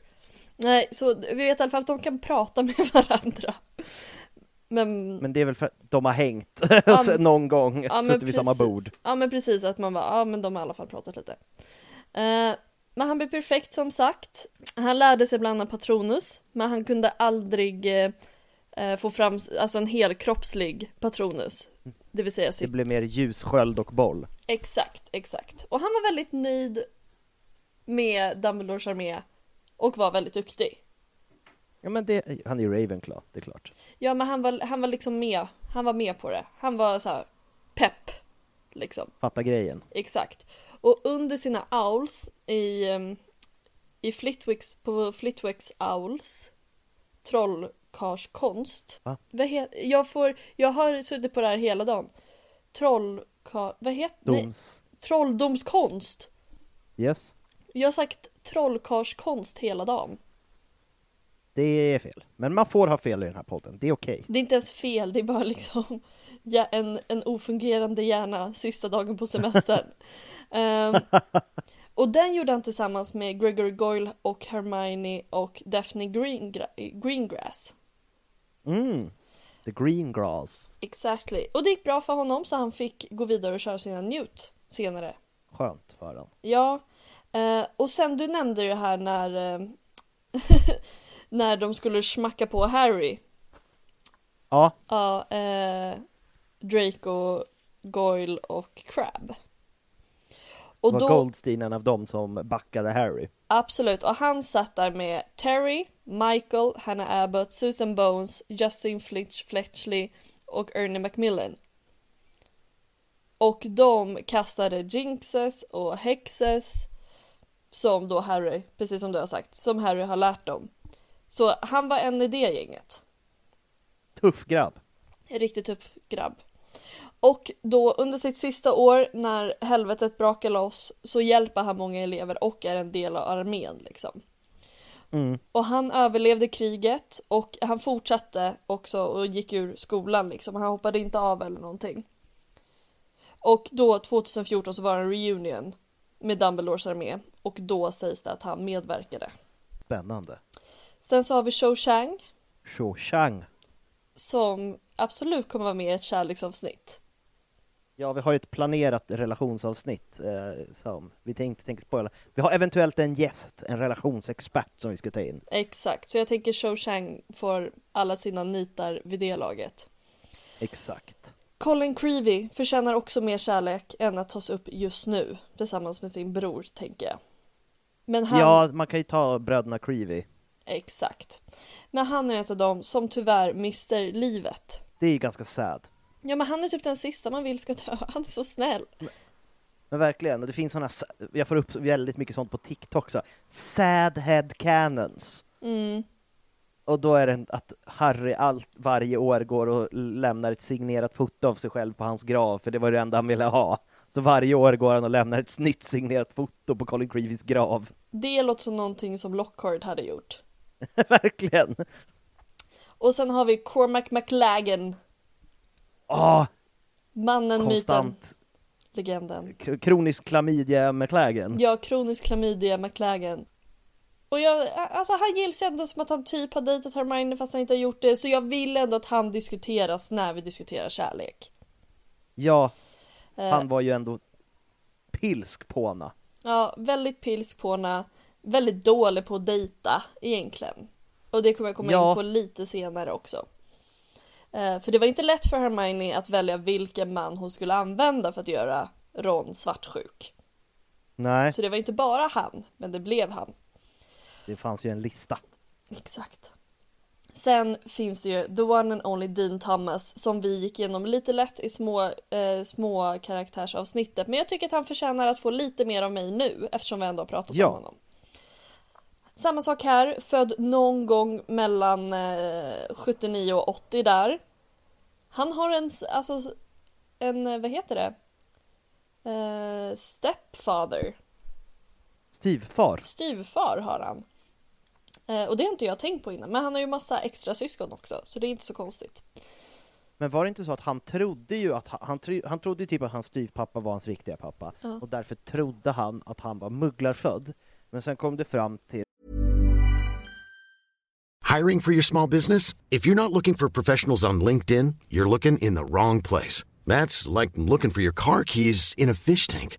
Nej, så vi vet i alla fall att de kan prata med varandra. Men, Men det är väl för att de har hängt Ja, någon gång, Ja, suttit vid samma bord. Ja men precis, att man bara, ja men de har i alla fall pratat lite. Eh, men han blev perfekt som sagt. Han lärde sig bland annat Patronus, men han kunde aldrig eh, eh, få fram alltså en helkroppslig Patronus. Det vill säga Det sitt... blev mer ljussköld och boll. Exakt, exakt. Och han var väldigt nöjd med Dumbledores armé och var väldigt duktig. Ja men det, han är ju Ravenclaw, det är klart. Ja men han var, han var liksom med, han var med på det. Han var så här pepp, liksom. Fatta grejen. Exakt. Och under sina owls i, ehm, i Flitwicks, på Flitwicks owls trollkarlskonst. Va? Vad heter, jag får, jag har suttit på det här hela dagen. Trollkar, vad heter, Doms. trolldomskonst. Yes. Jag har sagt trollkarlskonst hela dagen. Det är fel. Men man får ha fel i den här podden, det är okej. Det är inte ens fel, det är bara liksom ja, en, en ofungerande hjärna sista dagen på semestern. Ehm, Och den gjorde han tillsammans med Gregory Goyle och Hermione och Daphne Greengra- Greengrass. Mm. The green grass. Exactly. Och det gick bra för honom så han fick gå vidare och köra sina Newt senare. Skönt för den. Ja, eh, och sen du nämnde ju det här när eh, när de skulle smacka på Harry. Ja, Ja, eh, Draco, Goyle och Crab. det Och var då, Goldstein en av dem som backade Harry. absolut, och han satt där med Terry, Michael, Hannah Abbott, Susan Bones, Justin Flitch Fletchley och Ernie Macmillan. Och de kastade jinxes och häxes som då Harry, precis som du har sagt, som Harry har lärt dem. Så han var en i det gänget. Tuff grabb. Riktigt tuff grabb. Och då under sitt sista år när helvetet brakar loss så hjälper han många elever och är en del av armén liksom. Mm. Och han överlevde kriget och han fortsatte också och gick ur skolan liksom. Han hoppade inte av eller någonting. Och då 2014 så var det en reunion med Dumbledores armé och då sägs det att han medverkade. Spännande. Sen så har vi Cho Chang Cho Chang. som absolut kommer vara med i ett kärleksavsnitt. Ja, vi har ju ett planerat relationsavsnitt eh, som vi tänkte, tänkte spoila. Vi har eventuellt en gäst, en relationsexpert som vi ska ta in. Exakt, så jag tänker Cho Chang får alla sina nitar vid det laget. Exakt. Colin Creevy förtjänar också mer kärlek än att tas upp just nu tillsammans med sin bror, tänker jag. Men han... Ja, man kan ju ta bröderna Creevy. Exakt. Men han är en av dem som tyvärr mister livet. Det är ju ganska sad. Ja men han är typ den sista man vill ska dö, han är så snäll. Men verkligen, och det finns såna, sa- jag får upp väldigt mycket sånt på TikTok så, sad head cannons. Mm. Och då är det att Harry allt, varje år går och lämnar ett signerat foto av sig själv på hans grav, för det var det enda han ville ha. Så varje år går han och lämnar ett nytt signerat foto på Colin Creevys grav. Det låter som någonting som Lockhart hade gjort. Verkligen! Och sen har vi Cormac McLagan, Åh, mannen, myten, legenden. k- kronisk klamydia McLagan. Ja, kronisk klamydia McLagan. Och jag, alltså han gills ju ändå som att han typ har dejtat Hermione fast han inte har gjort det. Så jag vill ändå att han diskuteras när vi diskuterar kärlek. Ja, Eh, han var ju ändå pilsk påna. Ja, väldigt pilsk påna. Väldigt dålig på att dejta egentligen. Och det kommer jag komma Ja. in på lite senare också. Eh, för det var inte lätt för Hermione att välja vilken man hon skulle använda för att göra Ron svartsjuk. Nej, Så det var inte bara han, men det blev han. Det fanns ju en lista. Exakt. Sen finns det ju the one and only Dean Thomas som vi gick igenom lite lätt i små, eh, små karaktärsavsnittet. Men jag tycker att han förtjänar att få lite mer av mig nu eftersom vi ändå har pratat Ja. om honom. Samma sak här, född någon gång mellan eh, 79 och 80 där. Han har en, alltså en, eh, vad heter det? Eh, stepfather. Styvfar. Styvfar har han. Eh, och det har inte jag tänkt på innan, men han har ju massa extra syskon också, så det är inte så konstigt. Men var det inte så att han trodde ju att han, han, tro- han trodde ju typ att hans styvpappa var hans riktiga pappa Ja. och därför trodde han att han var mugglarfödd. Men sen kom det fram till Hiring for your small business? If you're not looking for professionals on LinkedIn, you're looking in the wrong place. That's like looking for your car keys in a fish tank.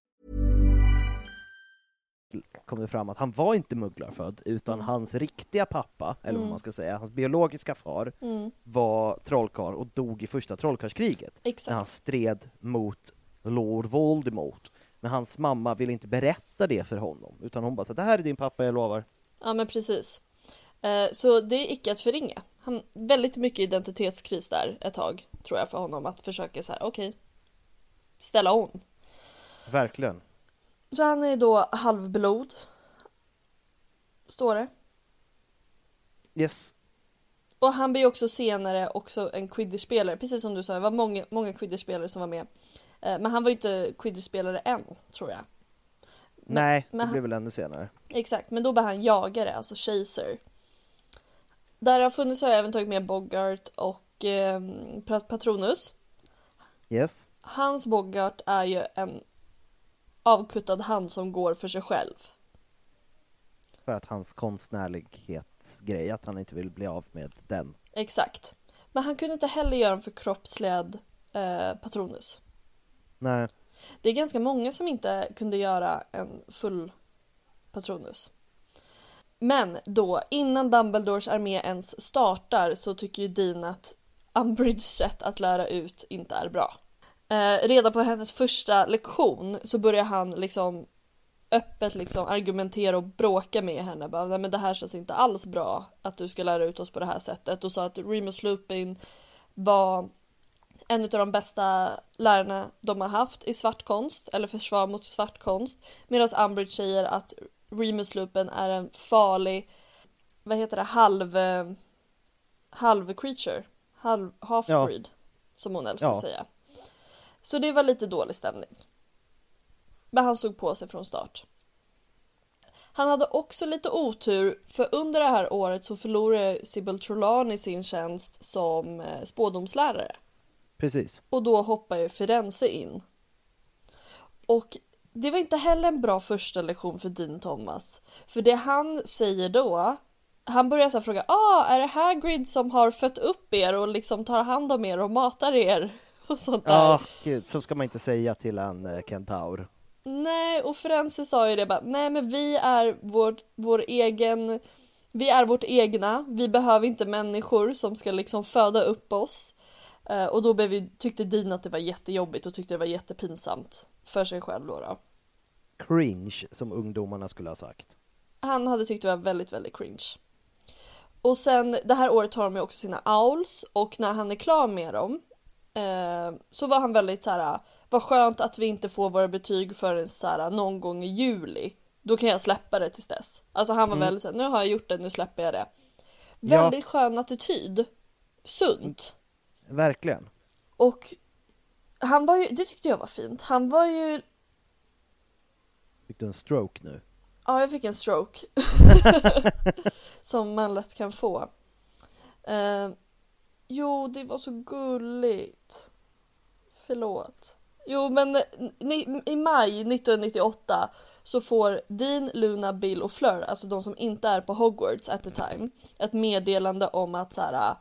Kom det fram att han var inte mugglarfödd, utan Mm. hans riktiga pappa, eller vad Mm. man ska säga, hans biologiska far, Mm. var trollkarl och dog i första trollkarlskriget. När han stred mot Lord Voldemort. Men hans mamma ville inte berätta det för honom, utan hon bara så det här är din pappa, jag lovar. Ja men precis. Eh, Så det är icke att förringa. Han, väldigt mycket identitetskris där ett tag tror jag för honom att försöka så här, okej. ställa om. Verkligen. Så han är då halvblod. Står det. Yes. Och han blir också senare också en quidditch-spelare, precis som du sa, det var många, många quidditch-spelare som var med. Eh, Men han var ju inte quidditch-spelare än, tror jag. Nej, men det han- blev väl ännu senare. Exakt, men då var han jagare, alltså chaser. Där har funnits har jag även tagit med Bogart och eh, Pat- Patronus. Yes. Hans Bogart är ju en avkuttad hand som går för sig själv. För att hans konstnärlighetsgrej, att han inte vill bli av med den. Exakt. Men han kunde inte heller göra en förkroppsligad eh, Patronus. Nej. Det är ganska många som inte kunde göra en full Patronus. Men då, innan Dumbledores armé ens startar så tycker ju Dean att Umbridges sätt att lära ut inte är bra. Eh, redan på hennes första lektion så börjar han liksom öppet liksom argumentera och bråka med henne. Bara, Nej, men det här känns inte alls bra att du ska lära ut oss på det här sättet. Och sa att Remus Lupin var en av de bästa lärarna de har haft i svartkonst, eller försvar mot svartkonst. Medan Umbridge säger att Remus Lupin är en farlig, vad heter det, halv, eh, halv creature, halv, half Ja. breed, som hon älskar Ja. att säga. Så det var lite dålig stämning. Men han såg på sig från start. Han hade också lite otur för under det här året så förlorade Sybil Trelawney sin tjänst som eh, spådomslärare. Precis. Och då hoppar ju Firenze in. Och det var inte heller en bra första lektion för Dean Thomas. För det han säger då, han börjar så fråga, ah, är det Hagrid som har fött upp er och liksom tar hand om er och matar er? Och sånt där. Ja, gud, så ska man inte säga till en eh, kentaur. Nej, och Firenze sa ju det bara, nej men vi är vår, vår egen, vi är vårt egna, vi behöver inte människor som ska liksom föda upp oss. Eh, och då vi, tyckte Dean att det var jättejobbigt och tyckte det var jättepinsamt för sig själv då. då. Cringe, som ungdomarna skulle ha sagt. Han hade tyckt det var väldigt, väldigt cringe. Och sen det här året har de ju också sina owls och när han är klar med dem eh, så var han väldigt så här. vad skönt att vi inte får våra betyg förrän så här, någon gång i juli. Då kan jag släppa det tills dess. Alltså han var Mm. väldigt så här, nu har jag gjort det, nu släpper jag det. Ja. Väldigt skön attityd. Sunt. Verkligen. Och han var ju, det tyckte jag var fint. Han var ju, Fick du en stroke nu? ja jag fick en stroke. Som man lätt kan få. Eh, jo, det var så gulligt. Förlåt. Jo, men ni, i maj 1998 så får Dean, Luna, Bill och Fleur, alltså de som inte är på Hogwarts at the time, ett meddelande om att så här,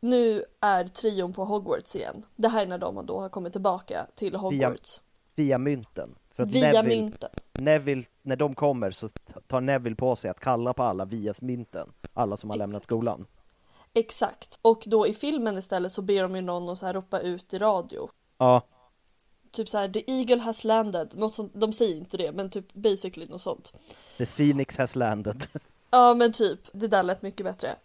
nu är trion på Hogwarts igen. Det här är när de då har kommit tillbaka till Via, Hogwarts. via mynten. För att Via Neville, mynten. Neville, när de kommer så tar Neville på sig att kalla på alla via mynten. Alla som har lämnat skolan. Exakt. Och då i filmen istället så ber de ju någon att så här ropa ut i radio. Ja, Typ så här, the eagle has landed. Något sånt, de säger inte det, men typ basically något sånt. the Phoenix has landed. Ja men typ, det där lät mycket bättre.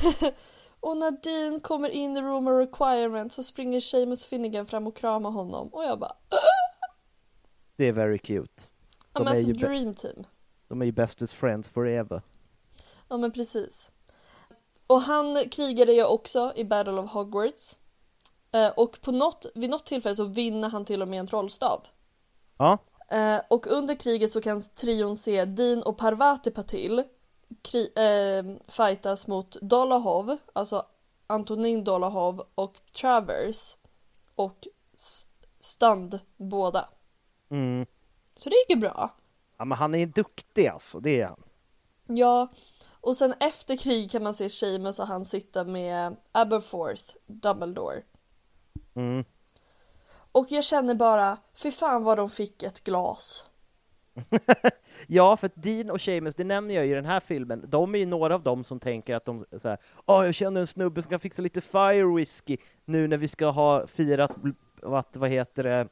och när Dean kommer in i room of requirement så springer Seamus Finnegan fram och kramar honom och jag bara Det är very cute. Ja De men är alltså dream team. De är ju bestest friends forever. Ja men precis. Och han krigade ju också i Battle of Hogwarts. Eh, och på något, vid något tillfälle så vinner han till och med en trollstav. Ja, Eh, och under kriget så kan trion se Dean och Parvati Patil kri- eh, fightas mot Dolahov, alltså Antonin Dolahov och Travers och S- Stand båda. mm. Så det gick ju bra. ja men han är duktig alltså, det är han. Ja, och sen efter krig kan man se Seamus och han sitta med Aberforth, Dumbledore. Mm. Och jag känner bara, fy fan vad de fick ett glas. Ja, för Dean och Seamus, det nämner jag i den här filmen, de är ju några av dem som tänker att de så här, Åh, jag känner en snubbe som kan fixa lite fire whisky nu när vi ska ha firat att, vad heter det,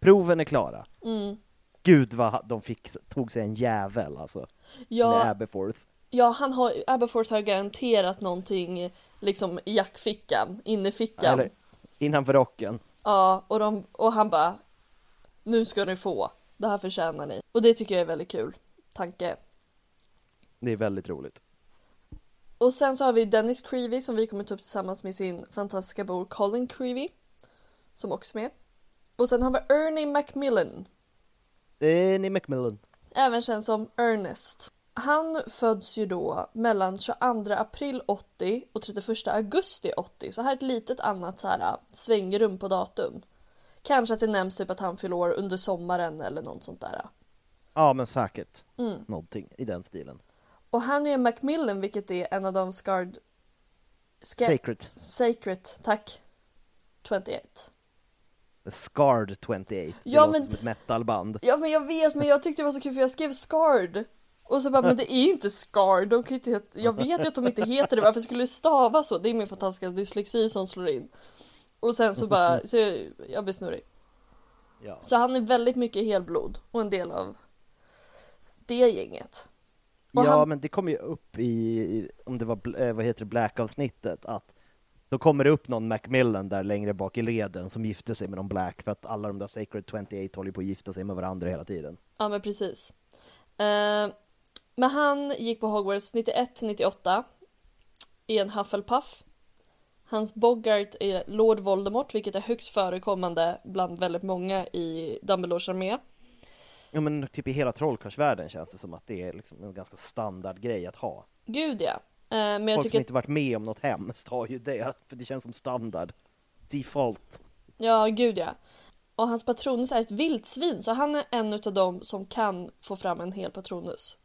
proven är klara. Mm. Gud vad de fick, tog sig en jävel alltså. Ja. Med Aberforth. Ja, han har, Aberforth har garanterat någonting liksom i jackfickan, innerfickan. Eller innanför rocken. Ja, och, de, och han bara Nu ska ni få, det här förtjänar ni. Och det tycker jag är väldigt kul tanke. Det är väldigt roligt. Och sen så har vi Dennis Creevy som vi kommer ta upp tillsammans med sin fantastiska bror Colin Creevy. Som också är med. Och sen har vi Ernie Macmillan. Ernie Macmillan. Även känd som Ernest. Han föds ju då mellan 22 april 80 och 31 augusti 80. Så här är ett litet annat så här svängrum på datum. Kanske att det nämns typ att han fyller år under sommaren eller något sånt där. Ja, men säkert. Mm. Någonting i den stilen. Och han är Macmillan vilket är en av de scarred... Ska... Sacred. Sacred, tack. 28. The Scarred 28. Det Ja, låter men- som ett metalband. Ja men jag vet men jag tyckte det var så kul för jag skrev scarred. Och så bara, men det är ju inte scarred, de kan inte jag vet ju att de inte heter det, varför skulle det stava så? Det är min fantastiska dyslexi som slår in. Och sen så bara, så jag, jag blir snurrig. Ja. Så han är väldigt mycket helblod och en del av det gänget. Och Ja, han- men det kommer ju upp i, i om det var, eh, vad heter det, Black-avsnittet, att då kommer det upp någon Macmillan där längre bak i leden som gifte sig med någon Black, för att alla de där Sacred 28 håller på att gifta sig med varandra hela tiden. Ja men precis. Eh, men han gick på Hogwarts 91 till 98 i en Hufflepuff. Hans Boggart är Lord Voldemort, vilket är högst förekommande bland väldigt många i Dumbledores armé. Ja, men typ i hela trollkarlsvärlden känns det som att det är liksom en ganska standard grej att ha. Gud ja. Eh, men jag Folk tycker som att, inte varit med om något hemskt har ju det, för det känns som standard. Default. ja gud ja. Och hans patronus är ett vildsvin, så han är en av dem som kan få fram en hel patronus.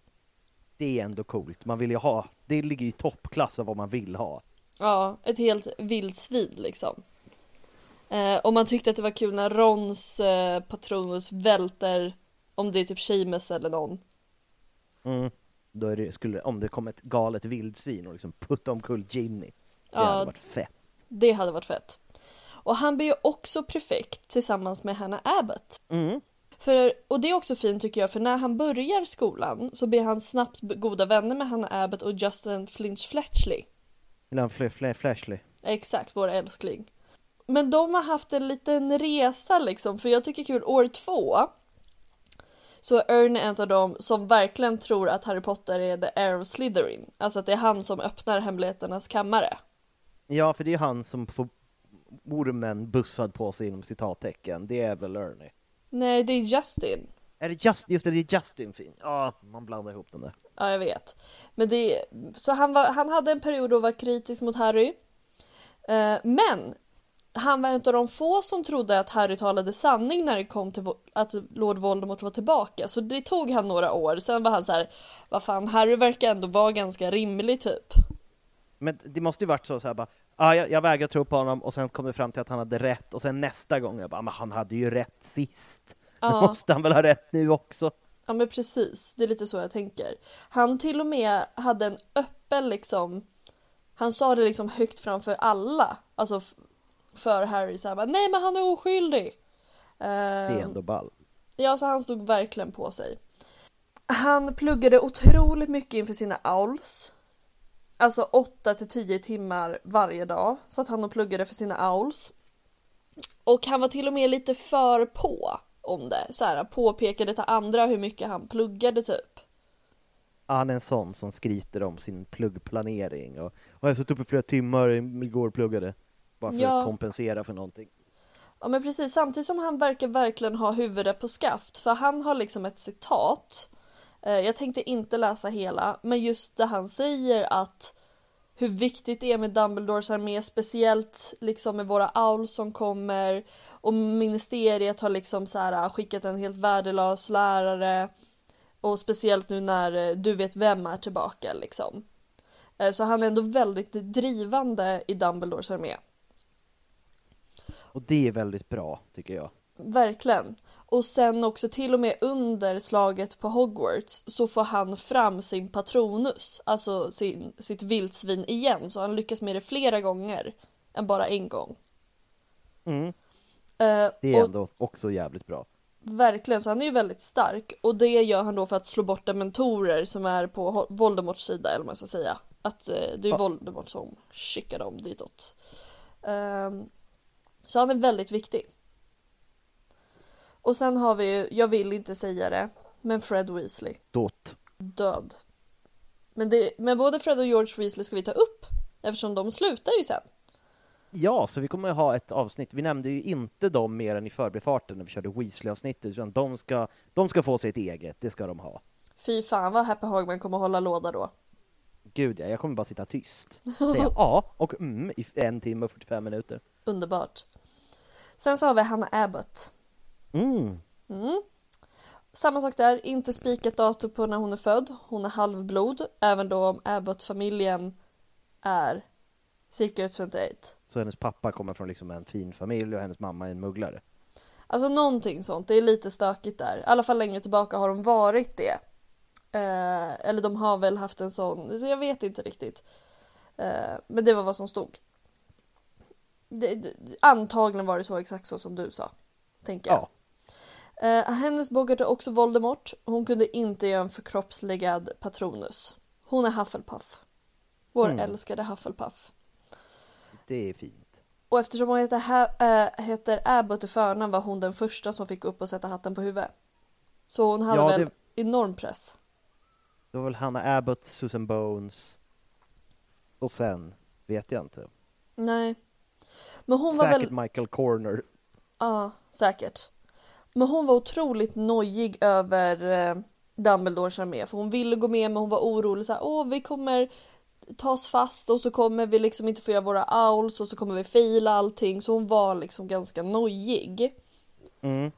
Det är ändå coolt, man vill ju ha, det ligger i toppklass av vad man vill ha. Ja, ett helt vildsvin liksom. Eh, och man tyckte att det var kul när Rons eh, patronus välter, om det är typ Seamus eller någon. Mm. Då är det, skulle, om det kom ett galet vildsvin och liksom putta omkull Ginny. Det Ja. hade varit fett. Det hade varit fett. Och han blir ju också prefekt tillsammans med Hannah Abbott. Mm. För, och det är också fint tycker jag, för när han börjar skolan så blir han snabbt goda vänner med Hannah Abbott och Justin Flinch Fletchley. Eller fl- fl- Flashley. Exakt, vår älskling. Men de har haft en liten resa liksom, för jag tycker kul, år två så är Ernie en av dem som verkligen tror att Harry Potter är the heir of Slytherin. Alltså att det är han som öppnar hemligheternas kammare. Ja, för det är han som får ormen bussad på sig inom citattecken. Det är väl Ernie. Nej, det är Justin. Är det just, just det, det är Justin fin. Ja, man blandar ihop dem där. Ja, jag vet. Men det, så han, var, han hade en period då var kritisk mot Harry. Eh, men han var en av de få som trodde att Harry talade sanning när det kom till att Lord Voldemort var tillbaka. Så det tog han några år. Sen var han så här, vad fan, Harry verkar ändå vara ganska rimlig typ. Men det måste ju varit så, så här bara, ah, jag, jag vägrar tro på honom och sen kom det fram till att han hade rätt och sen nästa gång jag bara, men han hade ju rätt sist. Då Ja. måste han väl ha rätt nu också. Ja men precis, det är lite så jag tänker. Han till och med hade en öppen liksom, han sa det liksom högt framför alla. Alltså för Harry såhär bara, nej men han är oskyldig. Det är Ehm, ändå ball. Ja, så han stod verkligen på sig. Han pluggade otroligt mycket inför sina owls. Alltså 8 till 10 timmar varje dag satt han och pluggade för sina owls. Och han var till och med lite för på om det. Så här, påpekade till andra hur mycket han pluggade typ. Han är en sån som skryter om sin pluggplanering och, och jag satt uppe flera timmar igår och pluggade. Bara för Ja. att kompensera för någonting. Ja men precis, samtidigt som han verkar verkligen ha huvudet på skaft. För han har liksom ett citat. Eh, Jag tänkte inte läsa hela, men just det han säger att hur viktigt det är med Dumbledores armé, speciellt liksom med våra owls som kommer och ministeriet har liksom så här skickat en helt värdelös lärare och speciellt nu när eh, du vet vem är tillbaka liksom. Eh, Så han är ändå väldigt drivande i Dumbledores armé. Och det är väldigt bra, tycker jag. Verkligen. Och sen också till och med under slaget på Hogwarts så får han fram sin Patronus, alltså sin, sitt vildsvin igen. Så han lyckas med det flera gånger än bara en gång. Mm. Eh, Det är ändå också jävligt bra. Verkligen, så han är ju väldigt stark och det gör han då för att slå bort dementorer som är på Voldemorts sida eller vad man ska säga. Att eh, det är Ja. Voldemort som skickar dem ditåt. Ehm, så han är väldigt viktig. Och sen har vi ju, jag vill inte säga det, men Fred Weasley, Dot. död. Men, det, men både Fred och George Weasley ska vi ta upp eftersom de slutar ju sen. Ja, så vi kommer ha ett avsnitt. Vi nämnde ju inte dem mer än i förbifarten när vi körde Weasley-avsnittet, utan de ska, de ska få sitt eget, det ska de ha. Fy fan vad Happy Hagman kommer hålla låda då. Gud ja, jag kommer bara sitta tyst. Säga ja och mm i en timme och 45 minuter. Underbart. Sen så har vi Hannah Abbott. Mm. Mm. Samma sak där, inte spikat datum på när hon är född. Hon är halvblod, även då om Abbott-familjen är Secret 28. Så hennes pappa kommer från liksom en fin familj och hennes mamma är en mugglare. Alltså någonting sånt, det är lite stökigt där. I alla fall längre tillbaka har de varit det. Eh, eller de har väl haft en sån, så jag vet inte riktigt. Eh, men det var vad som stod. Det, det, antagligen var det så exakt så som du sa. Tänker jag. Ja. Eh, hennes Bogart är också Voldemort. Hon kunde inte göra en förkroppsligad Patronus. Hon är Hufflepuff. Vår Mm. älskade Hufflepuff. Det är fint. Och eftersom hon heter, ha- äh, heter Abbott i förnamn var hon den första som fick upp och sätta hatten på huvudet. Så hon hade Ja, väl det- enorm press. Det var väl Hannah Abbott, Susan Bones och sen vet jag inte. Nej. Men hon var Säkert väl... Michael Corner. Ja, säkert. Men hon var otroligt nojig över eh, Dumbledores armé. För hon ville gå med men hon var orolig så här, åh vi kommer tas fast och så kommer vi liksom inte få göra våra owls och så kommer vi faila allting. Så hon var liksom ganska nojig. Mm.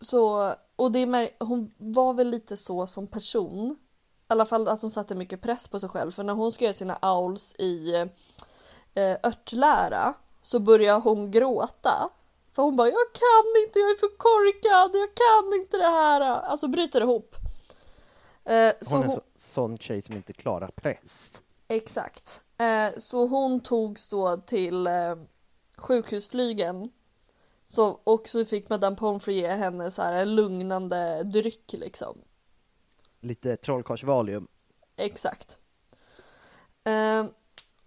Så, och det är hon var väl lite så som person. I alla fall att hon satte mycket press på sig själv. För när hon ska göra sina owls i eh, örtlära så börjar hon gråta. För hon bara, jag kan inte, jag är för korkad, jag kan inte det här. Alltså bryter ihop. Eh, så Hon är en hon, så, sån tjej som inte klarar press. Exakt. Eh, så hon togs då till eh, sjukhusflygen. Så, och så fick Madame Pomfrey ge henne så här en lugnande dryck liksom. Lite trollkarlsvalium. Exakt.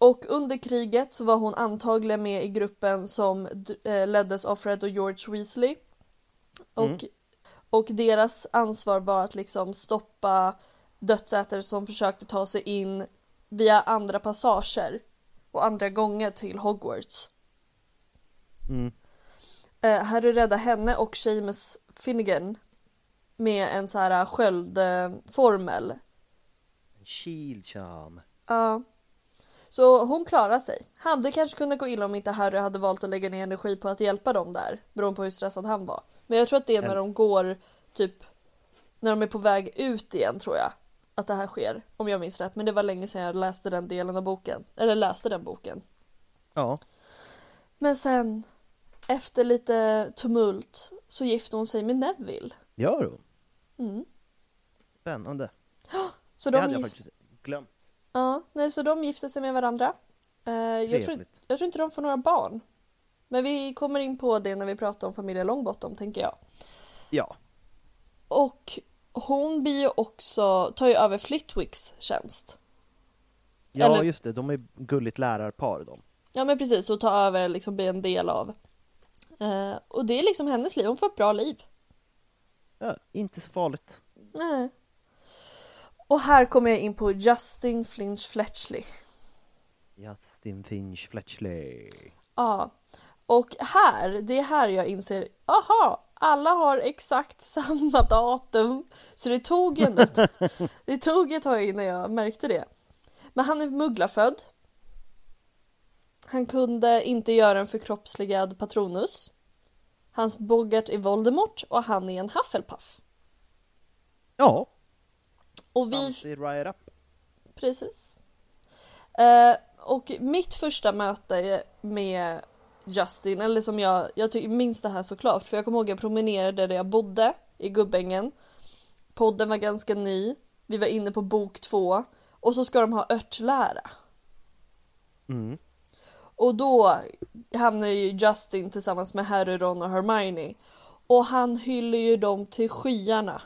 Och under kriget så var hon antagligen med i gruppen som eh, leddes av Fred och George Weasley. Och, Mm. och deras ansvar var att liksom stoppa dödsätare som försökte ta sig in via andra passager och andra gånger till Hogwarts. Mm. Eh, Harry räddade henne och Seamus Finnegan med en så här sköldformel. En shield charm. Ja. Så hon klarar sig. Hade kanske kunnat gå illa om inte Harry hade valt att lägga ner energi på att hjälpa dem där. Beroende på hur stressad han var. Men jag tror att det är när de går typ när de är på väg ut igen tror jag. Att det här sker. Om jag minns rätt. Men det var länge sedan jag läste den delen av boken. Eller läste den boken. Ja. Men sen efter lite tumult så gifte hon sig med Neville. Gör hon? Mm. Spännande. Så det de hade jag faktiskt glömt. Ja, nej, så de gifte sig med varandra. Eh, jag, tror, jag tror inte de får några barn. Men vi kommer in på det när vi pratar om familjen Longbottom tänker jag. Ja. Och hon blir ju också, tar ju över Flitwicks tjänst. Ja, Eller- just det. De är gulligt lärarpar de. Ja men precis, och tar över liksom blir en del av. Eh, och det är liksom hennes liv, hon får ett bra liv. Ja, inte så farligt. Nej. Och här kommer jag in på Justin Flinch Fletchley. Justin Finch Fletchley. Ja. Och här, det är här jag inser, aha, alla har exakt samma datum. Så det tog ändå ett, det tog ett tag innan jag märkte det. Men han är mugglarfödd. Han kunde inte göra en förkroppsligad Patronus. Hans Bogart är Voldemort och han är en Hufflepuff. Ja. Och vi Fancy right up. Precis. Eh, och mitt första möte med Justin, eller som jag, jag minns det här såklart för jag kommer ihåg jag promenerade där jag bodde i Gubbängen. Podden var ganska ny, vi var inne på bok två och så ska de ha örtlära. Mm. Och då hamnar ju Justin tillsammans med Harry, Ron och Hermione. Och han hyllar ju dem till skyarna.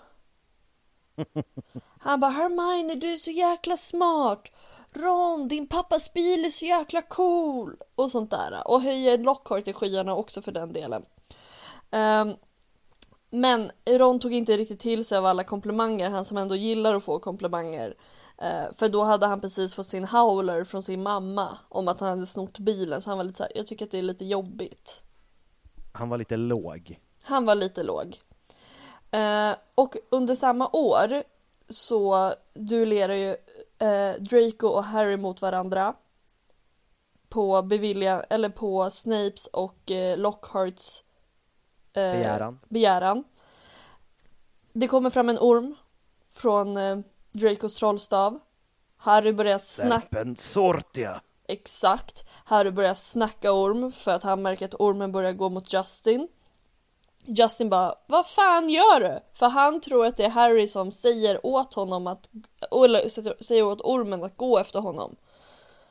Han bara Hermione du är så jäkla smart. Ron din pappas bil är så jäkla cool. Och sånt där. Och höjer Lockhart till skyarna också för den delen. Ehm, men Ron tog inte riktigt till sig av alla komplimanger, han som ändå gillar att få komplimanger. Eh, för då hade han precis fått sin howler från sin mamma om att han hade snott bilen så han var lite så här, jag tycker att det är lite jobbigt. Han var lite låg. Han var lite låg. Eh, och under samma år så duellerar ju eh, Draco och Harry mot varandra. På bevilja, eller på Snapes och eh, Lockharts eh, Begäran. begäran. Det kommer fram en orm från eh, Dracos trollstav. Harry börjar snacka Serpensortia. Exakt. Harry börjar snacka orm för att han märker att ormen börjar gå mot Justin. Justin bara, vad fan gör du? För han tror att det är Harry som säger åt honom att, eller säger åt ormen att gå efter honom.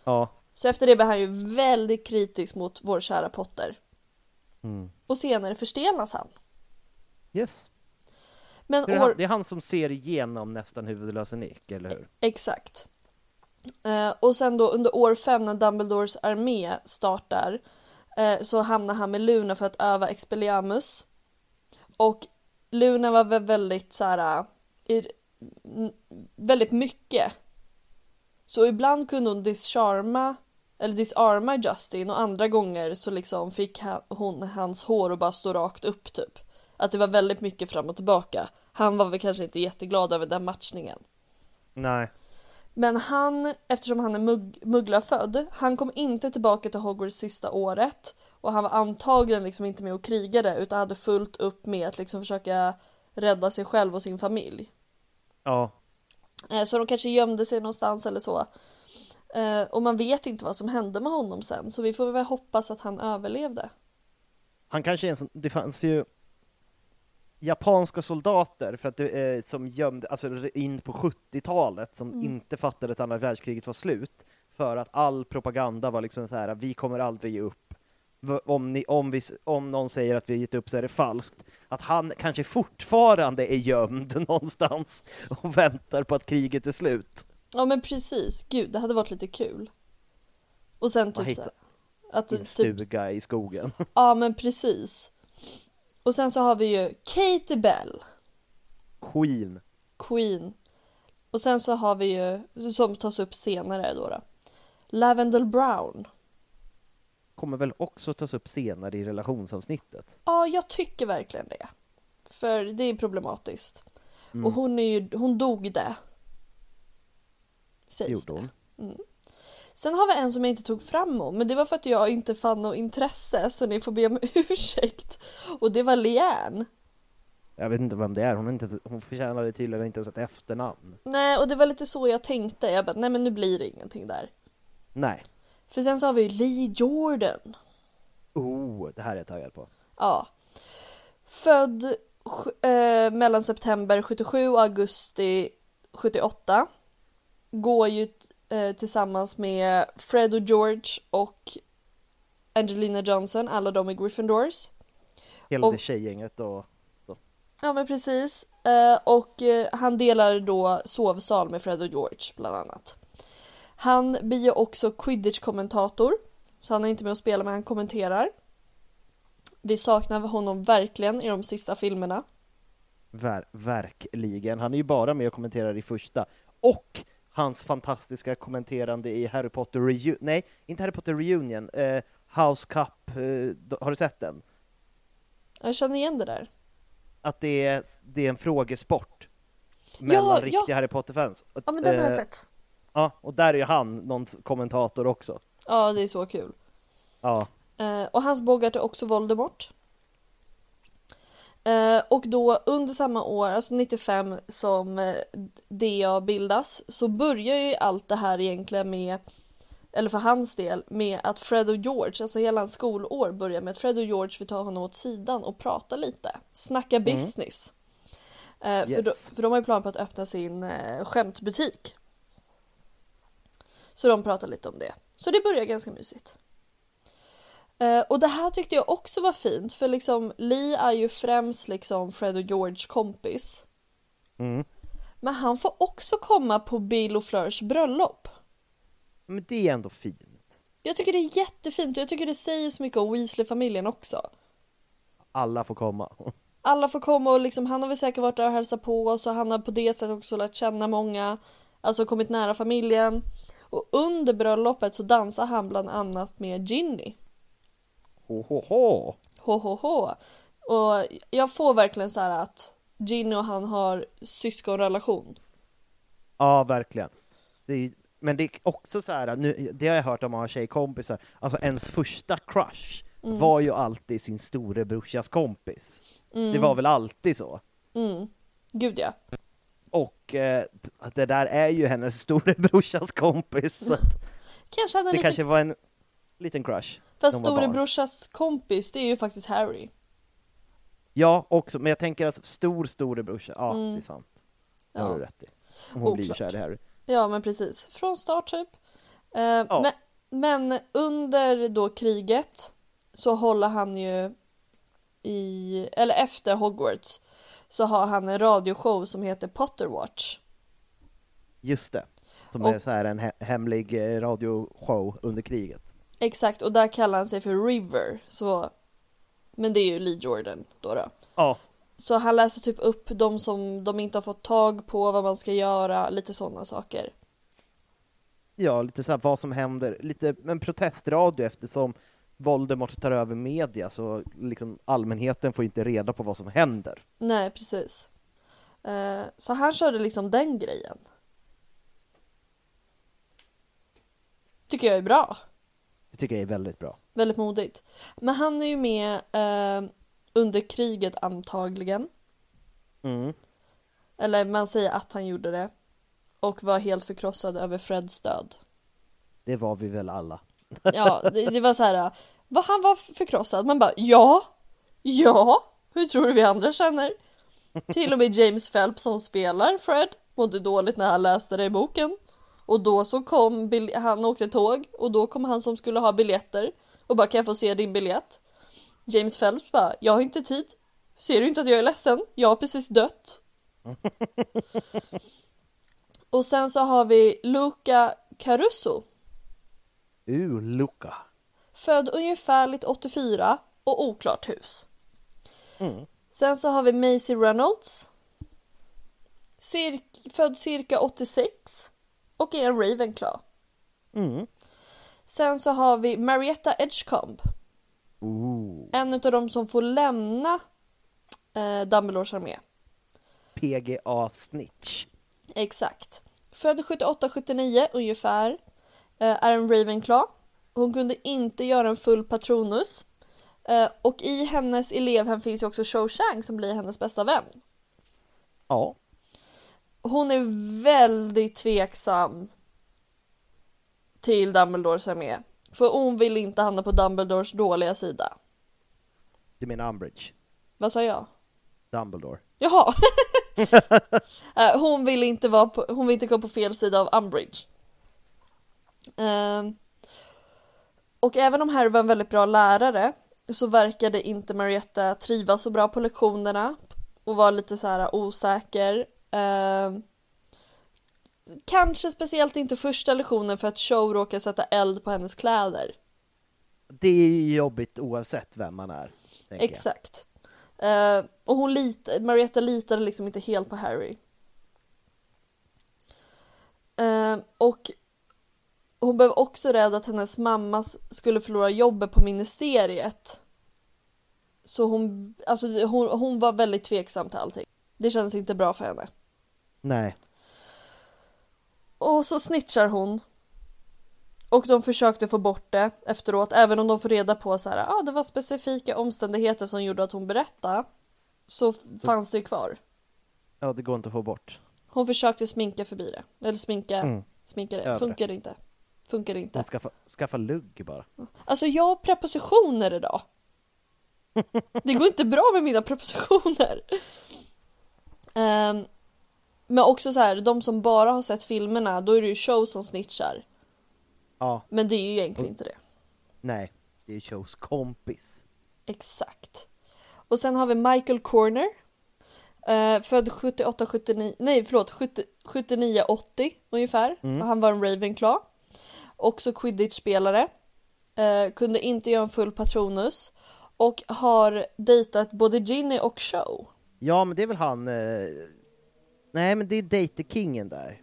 Ja. Så efter det blir han ju väldigt kritisk mot vår kära Potter. Mm. Och senare förstenas han. Yes. Men Det är, år... han, det är han som ser igenom nästan huvudlöse Nick, eller hur? Exakt. Eh, och sen då under år fem när Dumbledores armé startar eh, så hamnar han med Luna för att öva Expelliarmus. Och Luna var väl väldigt så här, i, väldigt mycket. Så ibland kunde hon discharma eller disarma Justin och andra gånger så liksom fick han, hon hans hår att bara stå rakt upp typ. Att det var väldigt mycket fram och tillbaka. Han var väl kanske inte jätteglad över den matchningen. Nej. Men han, eftersom han är mugg, mugglarfödd, han kom inte tillbaka till Hogwarts sista året. Och han var antagligen liksom inte med och krigade utan hade fullt upp med att liksom försöka rädda sig själv och sin familj. Ja. Eh, Så de kanske gömde sig någonstans eller så. Eh, Och man vet inte vad som hände med honom sen så vi får väl hoppas att han överlevde. Han kanske är en sån, det fanns ju japanska soldater för att det, eh, som gömde, alltså in på 70-talet som Mm. inte fattade att andra världskriget var slut för att all propaganda var liksom så här: vi kommer aldrig ge upp. Om, ni, om, vi, om någon säger att vi har gett upp så är det falskt. Att han kanske fortfarande är gömd någonstans och väntar på att kriget är slut. Ja men precis, gud det hade varit lite kul. Och sen typ så att en typ stuga i skogen. Ja men precis. Och sen så har vi ju Katie Bell, Queen. Queen. Och sen så har vi ju, som tas upp senare då, då Lavendel Brown. Kommer väl också tas upp senare i relationsavsnittet. Ja, jag tycker verkligen det. För det är problematiskt. Mm. Och hon är ju, hon dog det. Sägs gjorde det. hon. Mm. Sen har vi en som jag inte tog fram om, men det var för att jag inte fann något intresse så ni får be om ursäkt. Och det var Leanne. Jag vet inte vem det är, hon, är inte, hon förtjänade tydligen inte ens ett efternamn. Nej, och det var lite så jag tänkte. Jag bara, nej men nu blir det ingenting där. Nej. För sen så har vi ju Lee Jordan. Oh, det här är jag taggad på. Ja. Född eh, mellan september 77 och augusti 78. Går ju eh, tillsammans med Fred och George och Angelina Johnson, alla de i Gryffindors. Hela Och- det tjejgänget och så. Ja men precis. Eh, och eh, han delar då sovsal med Fred och George bland annat. Han blir ju också quidditch-kommentator. Så han är inte med och spelar men han kommenterar. Vi saknar honom verkligen i de sista filmerna. Ver, verkligen. Han är ju bara med och kommenterar i första. Och hans fantastiska kommenterande i Harry Potter Reunion, nej, inte Harry Potter Reunion, eh, House Cup, eh, har du sett den? Jag känner igen det där. Att det är, det är en frågesport mellan Ja, riktiga ja. Harry Potter-fans. Ja men den har jag Eh, sett. Ja, och där är han någon kommentator också. Ja det är så kul. Ja, Eh, och hans Bogart är också Voldemort. Eh, och då under samma år, alltså 95 som eh, DA bildas, så börjar ju allt det här egentligen med eller för hans del, med att Fred och George, alltså hela hans skolår börjar med att Fred och George vill ta honom åt sidan och prata lite, snacka business. Eh, för, Yes. de, för de har ju planer på att öppna sin eh, skämtbutik. Så de pratar lite om det. Så det börjar ganska mysigt. Eh, och det här tyckte jag också var fint för liksom Lee är ju främst liksom Fred och George kompis. Mm. Men han får också komma på Bill och Fleurs bröllop. Men det är ändå fint. Jag tycker det är jättefint och jag tycker det säger så mycket om Weasley-familjen också. Alla får komma. Alla får komma och liksom, han har väl säkert varit där och hälsat på oss och han har på det sättet också lärt känna många. Alltså kommit nära familjen. Och under bröllopet så dansar han bland annat med Ginny. Ho, ho, ho. Ho, ho, ho. Och jag får verkligen så här att Ginny och han har syskonrelation. Ja, verkligen. Det är, men det är också så här, nu, det har jag hört om man har tjejkompisar, alltså ens första crush Mm. var ju alltid sin storebrorsas kompis. Mm. Det var väl alltid så? Mm. Gud ja. Och eh, det där är ju hennes storebrorsas kompis, så Kanske hade det liten... kanske var en liten crush. Fast storebrorsas kompis, det är ju faktiskt Harry. Ja, också, men jag tänker alltså stor storebrorsa, ja Mm. det är sant. Det har Ja. du rätt i. Hon blir Oklart. kär i Harry. Ja men precis, från start typ. Eh, men, men under då kriget så håller han ju i, eller efter Hogwarts så har han en radioshow som heter Potter Watch. Just det. Som Och- är så här en he- hemlig eh, radioshow under kriget. Exakt, och där kallar han sig för River. Så, men det är ju Lee Jordan då. då. Ja. Så han läser typ upp de som de inte har fått tag på, vad man ska göra, lite sådana saker. Ja, lite så här vad som händer, lite en protestradio eftersom Voldemort tar över media så liksom allmänheten får inte reda på vad som händer. Nej, precis. Eh, så han körde liksom den grejen. Tycker jag är bra. Det tycker jag är väldigt bra. Väldigt modigt. Men han är ju med eh, under kriget antagligen. Mm. Eller man säger att han gjorde det. Och var helt förkrossad över Freds död. Det var vi väl alla. Ja, det, det var så här. Vad han var förkrossad. Man bara ja, ja, hur tror du vi andra känner? Till och med James Phelps som spelar Fred mådde dåligt när han läste det i boken. Och då så kom, bil- han åkte tåg och då kom han som skulle ha biljetter och bara kan jag få se din biljett? James Phelps bara, jag har inte tid. Ser du inte att jag är ledsen? Jag har precis dött. och sen så har vi Luca Caruso. Luca. Född ungefärligt 84 och oklart hus. Mm. Sen så har vi Maisie Reynolds. Cir- född cirka 86 och är en Ravenclaw. Mm. Sen så har vi Marietta Edgecombe. Ooh. En av de som får lämna eh, Dumbledores armé. PGA Snitch. Exakt. Född 78-79 ungefär. Eh, är en Ravenclaw. Hon kunde inte göra en full Patronus. Eh, och i hennes elevhem finns ju också Cho Chang som blir hennes bästa vän. Ja. Hon är väldigt tveksam till Dumbledores armé. För hon vill inte hamna på Dumbledores dåliga sida. Du menar Umbridge? Vad sa jag? Dumbledore. Jaha! Eh, hon vill inte vara på, hon vill inte gå på fel sida av Umbridge. Ehm, och även om Harry var en väldigt bra lärare så verkade inte Marietta trivas så bra på lektionerna och var lite så här osäker. Ehm, kanske speciellt inte första lektionen för att Cho råkar sätta eld på hennes kläder. Det är ju jobbigt oavsett vem man är. Exakt. Eh, och hon lit Marietta litade liksom inte helt på Harry. Eh, och hon blev också rädd att hennes mamma skulle förlora jobbet på ministeriet. Så hon, alltså hon, hon var väldigt tveksam till allting. Det kändes inte bra för henne. Nej. Och så snitchar hon. Och de försökte få bort det efteråt, även om de får reda på så här, ah, det var specifika omständigheter som gjorde att hon berättade. Så fanns det ju kvar. Ja, det går inte att få bort. Hon försökte sminka förbi det. Eller sminka, Mm. sminka det. Över det. Funkade inte. Funkar inte. Skaffa, skaffa lugg bara. Alltså jag har prepositioner idag. Det går inte bra med mina prepositioner. Ehm, men också så här, de som bara har sett filmerna, då är det ju show som snitchar. Ja, Men det är ju egentligen inte det. nej. Det är shows kompis. Exakt. Och sen har vi Michael Corner. Eh, född 78, 79, nej förlåt, 70, 79, 80 ungefär. Mm. Och han var en Ravenclaw. Också quidditch-spelare. Eh, kunde inte göra en full patronus. Och har dejtat både Ginny och Show. Ja, men det är väl han... Eh... Nej, men det är Date-kingen där.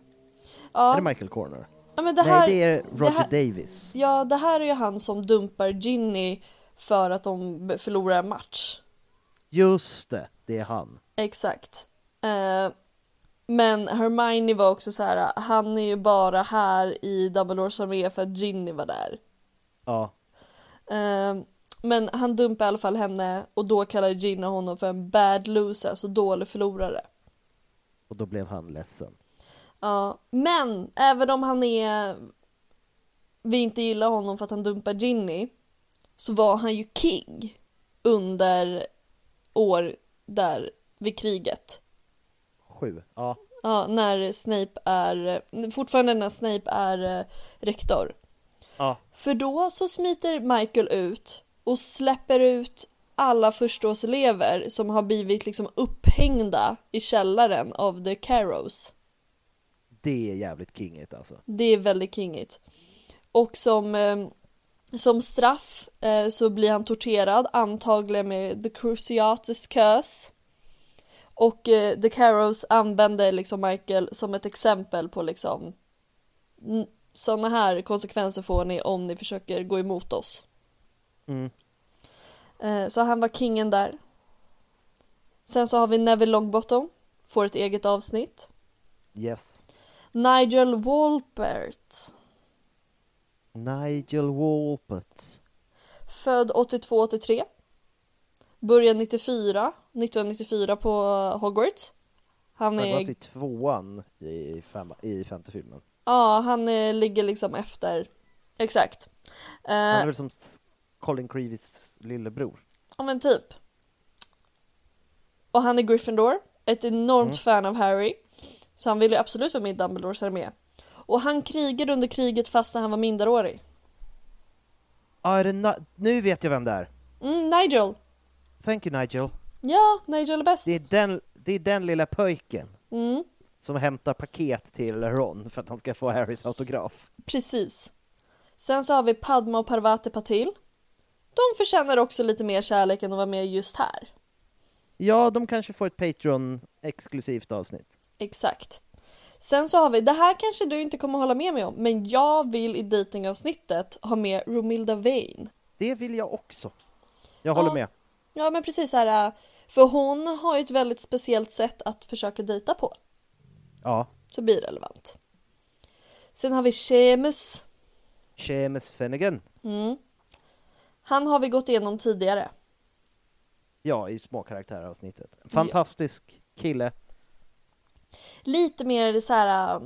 Ja, Är det Michael Corner? ja men det här, Nej, det är det Roger här- Davis. Ja, det här är ju han som dumpar Ginny för att de förlorar en match. Just det, det är han. Exakt. Eh, men Hermione var också så här, han är ju bara här i Dumbledores armé för att Ginny var där. Ja, Eh, men han dumpar i alla fall henne och då kallar Ginny honom för en bad loser, alltså dålig förlorare. och då blev han ledsen. Ja, men även om han är vi inte gillar honom för att han dumpar Ginny så var han ju king under år där vid kriget. Sju. Ja, Ja, när Snape är, fortfarande när Snape är eh, rektor. ja. För då så smiter Michael ut och släpper ut alla förstaårselever som har blivit liksom upphängda i källaren av The Carrows. Det är jävligt kingigt alltså. Det är väldigt kingigt. Och som, eh, som straff eh, så blir han torterad, antagligen med The Cruciatus Curse. Och eh, The Carrows använder liksom Michael som ett exempel på liksom sådana här konsekvenser får ni om ni försöker gå emot oss. Mm. Eh, så han var kingen där. Sen så har vi Neville Longbottom, får ett eget avsnitt. Yes. Nigel Walpert, Nigel Walpert. född 82-83. Började 94, 1994 på Hogwarts. Han Han var är, i tvåan i, femma, i femte filmen. ja han är, ligger liksom efter. Exakt. Han är Eh, väl som Colin Creevys lillebror. ja men typ. Och han är Gryffindor, ett enormt Mm. fan av Harry. Så han vill ju absolut vara med i Dumbledores armé. Och han krigade under kriget fast när han var minderårig. Ja, är det Na- nu vet jag vem det är. Mm, Nigel. Thank you Nigel. Ja, Nigel är bäst. Det är den, det är den lilla pojken Mm, som hämtar paket till Ron för att han ska få Harrys autograf. precis. Sen så har vi Padma och Parvati Patil. De förtjänar också lite mer kärlek än att vara med just här. Ja, de kanske får ett Patreon-exklusivt avsnitt. Exakt. Sen så har vi, det här kanske du inte kommer hålla med mig om, men jag vill i datingavsnittet ha med Romilda Vane. Det vill jag också. Jag håller Ja. med. Ja men precis så här, äh, för hon har ju ett väldigt speciellt sätt att försöka dejta på. Ja. Så blir relevant. Sen har vi Seamus. Seamus Finnegan. Mm. Han har vi gått igenom tidigare. Ja, i små karaktäravsnittet. Fantastisk kille. Lite mer så här.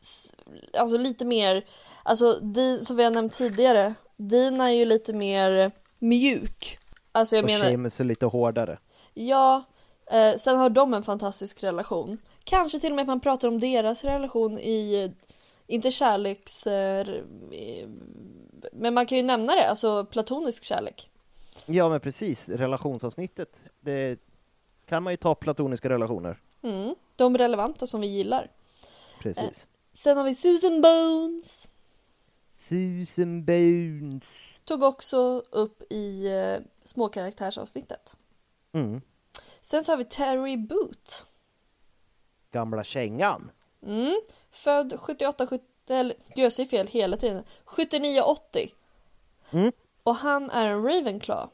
s- Alltså lite mer, alltså som vi har nämnt tidigare, Dina är ju lite mer mjuk. Alltså jag och menar, Seamus är lite hårdare. ja, eh, sen har de en fantastisk relation. Kanske till och med att man pratar om deras relation i, eh, inte kärleks, eh, men man kan ju nämna det, alltså platonisk kärlek. Ja, men precis. Relationsavsnittet. Det kan man ju ta platoniska relationer. Mm, de relevanta som vi gillar. Precis. Sen har vi Susan Bones. Susan Bones. Tog också upp i eh, småkaraktärsavsnittet. Mm. Sen så har vi Terry Boot. Gamla kängan. Mm. Född 78, 70, eller jag säger fel hela tiden. 79, 80. Mm. Och han är en Ravenclaw.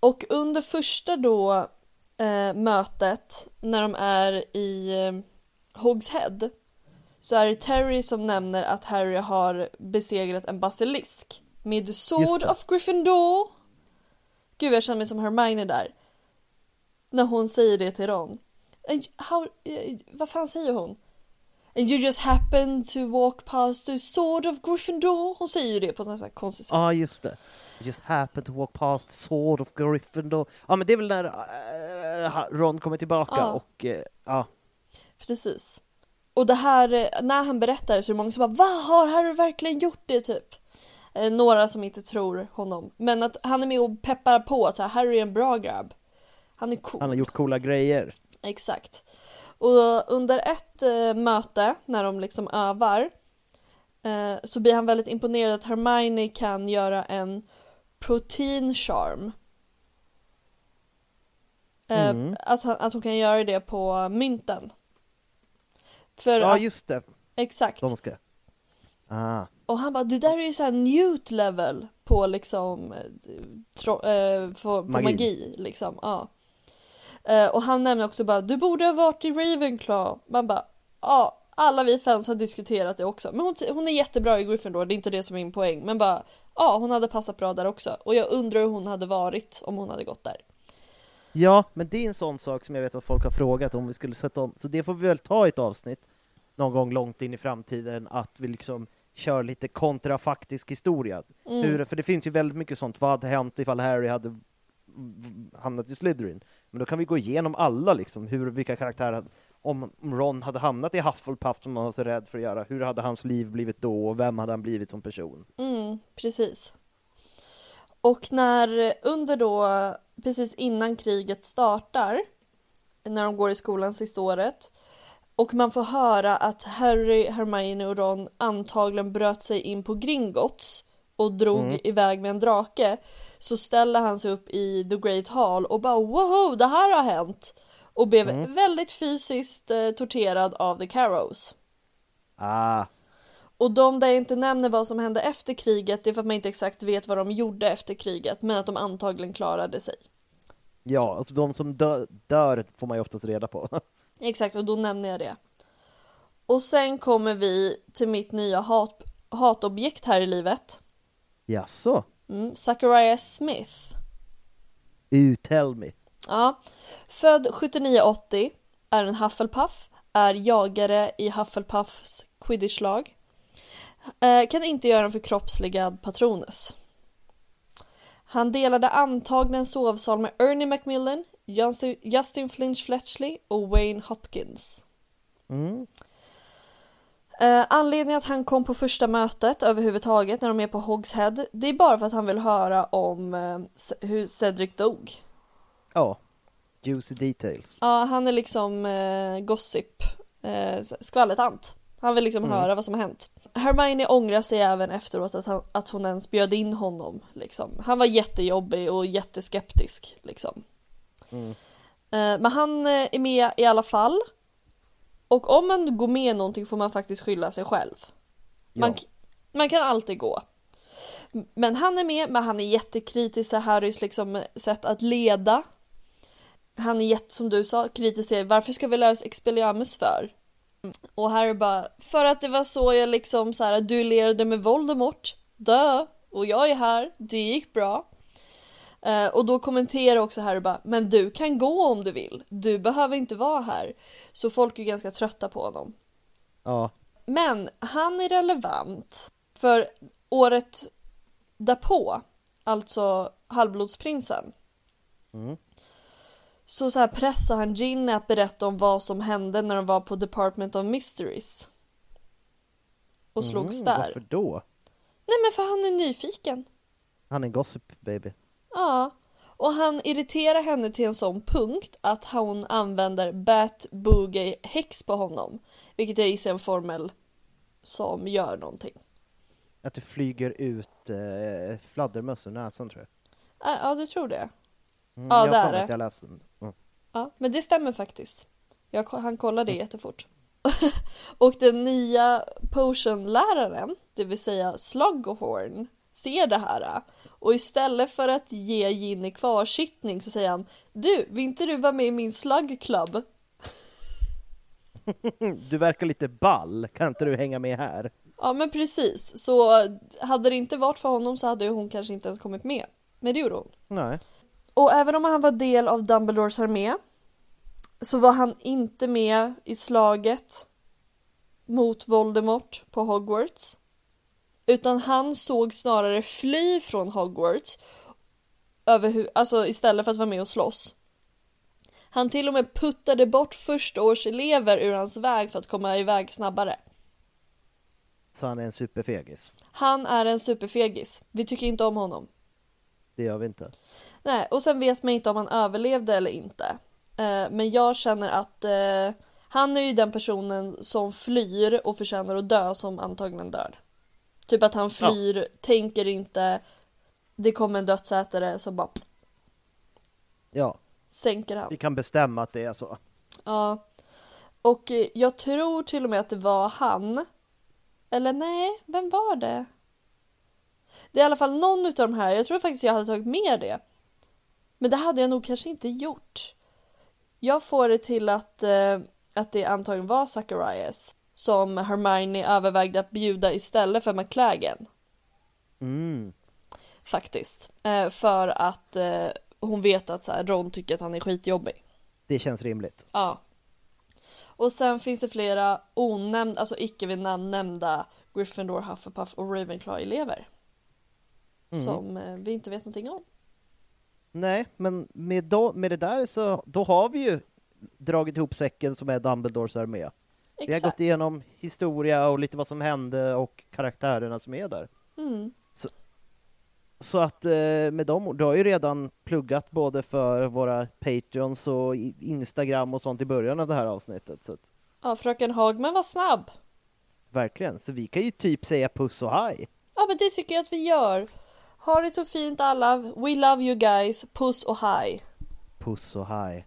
Och under första då eh, mötet när de är i eh, Hogs Head så är det Terry som nämner att Harry har besegrat en basilisk med the Sword of Gryffindor. Gud jag känner mig som Hermione där. När hon säger det till Ron. Eh, How, eh, vad fan säger hon? And you just happen to walk past the sword of Gryffindor. Hon säger ju det på något konstigt sätt. Ja, just det. Just happen to walk past Sword of Gryffindor. Ja, men det är väl när äh, Ron kommer tillbaka Ja. och äh, ja. Precis. Och det här, när han berättar så är det många som bara Va, har Harry verkligen gjort det typ? Eh, några som inte tror honom. Men att han är med och peppar på att så här, Harry är en bra grabb. Han är cool. Han har gjort coola grejer. Exakt. Och under ett eh, möte när de liksom övar eh, så blir han väldigt imponerad att Hermione kan göra en protein charm. Eh, Mm. att, han, att hon kan göra det på mynten. För Ja, att, just det. exakt. De ska... Ah. Och han bara, det där är ju såhär newt level på liksom, eh, tro, eh, på, på Magi. magi. liksom. Ja. Eh, och han nämner också bara, du borde ha varit i Ravenclaw. Man bara, ja, alla vi fans har diskuterat det också. Men hon, hon är jättebra i Gryffindor, det är inte det som är min poäng. Men bara, ja, hon hade passat bra där också. Och jag undrar hur hon hade varit om hon hade gått där. Ja, men det är en sån sak som jag vet att folk har frågat om vi skulle sätta om, så det får vi väl ta i ett avsnitt någon gång långt in i framtiden, att vi liksom kör lite kontrafaktisk historia. Mm. Hur, för det finns ju väldigt mycket sånt, vad hade hänt ifall Harry hade hamnat i Slytherin? Men då kan vi gå igenom alla liksom, hur, vilka karaktärer, om Ron hade hamnat i Hufflepuff som han var så rädd för att göra, hur hade hans liv blivit då och vem hade han blivit som person? Mm, precis. Och när under då, precis innan kriget startar, när de går i skolan sista året, och man får höra att Harry, Hermione och Ron antagligen bröt sig in på Gringotts och drog Mm. iväg med en drake, så ställer han sig upp i The Great Hall och bara wow, det här har hänt! Och blev Mm. väldigt fysiskt eh, torterad av The Carrows. Ah, Och de där jag inte nämner vad som hände efter kriget, det är för att man inte exakt vet vad de gjorde efter kriget, men att de antagligen klarade sig. ja, alltså de som dö, dör får man ju oftast reda på. Exakt, och då nämner jag det. Och sen kommer vi till mitt nya hat, hatobjekt här i livet. Jaså? Mm, Zachariah Smith. Uh, tell me. Ja, född 79-80, är en Hufflepuff, är jagare i Hufflepuffs quidditch-lag. Eh, kan inte göra en förkroppsligad Patronus. Han delade antagligen sovsal med Ernie Macmillan, Justin, Flinch Fletchley och Wayne Hopkins. Mm. Eh, anledningen att han kom på första mötet överhuvudtaget när de är på Hogshead, det är bara för att han vill höra om eh, hur Cedric dog. Ja, juicy details. Ja, han är liksom eh, gossip, eh, skvallertant. Han vill liksom Mm. höra vad som har hänt. Hermione ångrar sig även efteråt att, han, att hon ens bjöd in honom. Liksom. Han var jättejobbig och jätteskeptisk. Liksom. Mm. Eh, men han eh, är med i alla fall. Och om man går med någonting får man faktiskt skylla sig själv. Man, Ja. man kan alltid gå. Men han är med, men han är jättekritisk till Harrys liksom sätt att leda. Han är jätte, som du sa, kritisk till varför ska vi lära oss Expelliarmus för? Och Harry bara, för att det var så jag liksom så här duellerade med Voldemort. Dö! Och jag är här, det gick bra. Eh, och då kommenterar också Harry bara, men du kan gå om du vill. Du behöver inte vara här. Så folk är ganska trötta på honom. Ja, Men han är relevant för året därpå, alltså Halvblodsprinsen. Mm. Så, så här pressar han Ginny att berätta om vad som hände när de var på Department of Mysteries. Och slogs Mhm, där. Varför då? Nej men för han är nyfiken. Han är gossip baby. Ja. Och han irriterar henne till en sån punkt att hon använder Bat Boogie Hex på honom. Vilket jag gissar är en formel som gör någonting. Att det flyger ut eh, fladdermöss ur näsan tror jag. Ja, ja du tror det? Mm, Ja, jag har är jag läste. Mm. Ja, men det stämmer faktiskt. Jag, han kollade det jättefort. och den nya potionläraren, det vill säga Slughorn, ser det här. Och istället för att ge Ginny kvarsittning så säger han Du, vill inte du vara med i min slug club? Du verkar lite ball, kan inte du hänga med här? Ja men precis, så hade det inte varit för honom så hade hon kanske inte ens kommit med. Men det gjorde hon. Nej. Och även om han var del av Dumbledores armé så var han inte med i slaget mot Voldemort på Hogwarts. Utan han såg snarare fly från Hogwarts över hu- alltså istället för att vara med och slåss. Han till och med puttade bort förstaårselever ur hans väg för att komma iväg snabbare. Så han är en superfegis. Han är en superfegis. Vi tycker inte om honom. Det gör vi inte. Nej, och sen vet man inte om han överlevde eller inte. Eh, men jag känner att eh, han är ju den personen som flyr och förtjänar att dö som antagligen dör. Typ att han flyr, tänker inte, det kommer en dödsätare så bara Ja, sänker han. vi kan bestämma att det är så. Ja. Och eh, jag tror till och med att det var han. Eller nej, vem var det? Det är i alla fall någon utav de här, jag tror faktiskt jag hade tagit med det. Men det hade jag nog kanske inte gjort. Jag får det till att, eh, att det antagligen var Zacharias som Hermione övervägde att bjuda istället för McLagan. Mm. Faktiskt. Eh, för att eh, hon vet att så här, Ron tycker att han är skitjobbig. Det känns rimligt. Ja. Och sen finns det flera onämnda, alltså icke vid namn nämnda Gryffindor, Hufflepuff och Ravenclaw-elever. Mm. Som eh, vi inte vet någonting om. Nej, men med, då, med det där så då har vi ju dragit ihop säcken som är Dumbledores armé. Vi har Exakt. gått igenom historia och lite vad som hände och karaktärerna som är där. Mm. Så att eh, med dem, du har ju redan pluggat både för våra Patreons och Instagram och sånt i början av det här avsnittet. Så att, Ja, fröken Hagman var snabb. verkligen, så vi kan ju typ säga puss och hej. Ja, men det tycker jag att vi gör. Ha det så fint alla. We love you guys. Puss och hej. Puss och hej.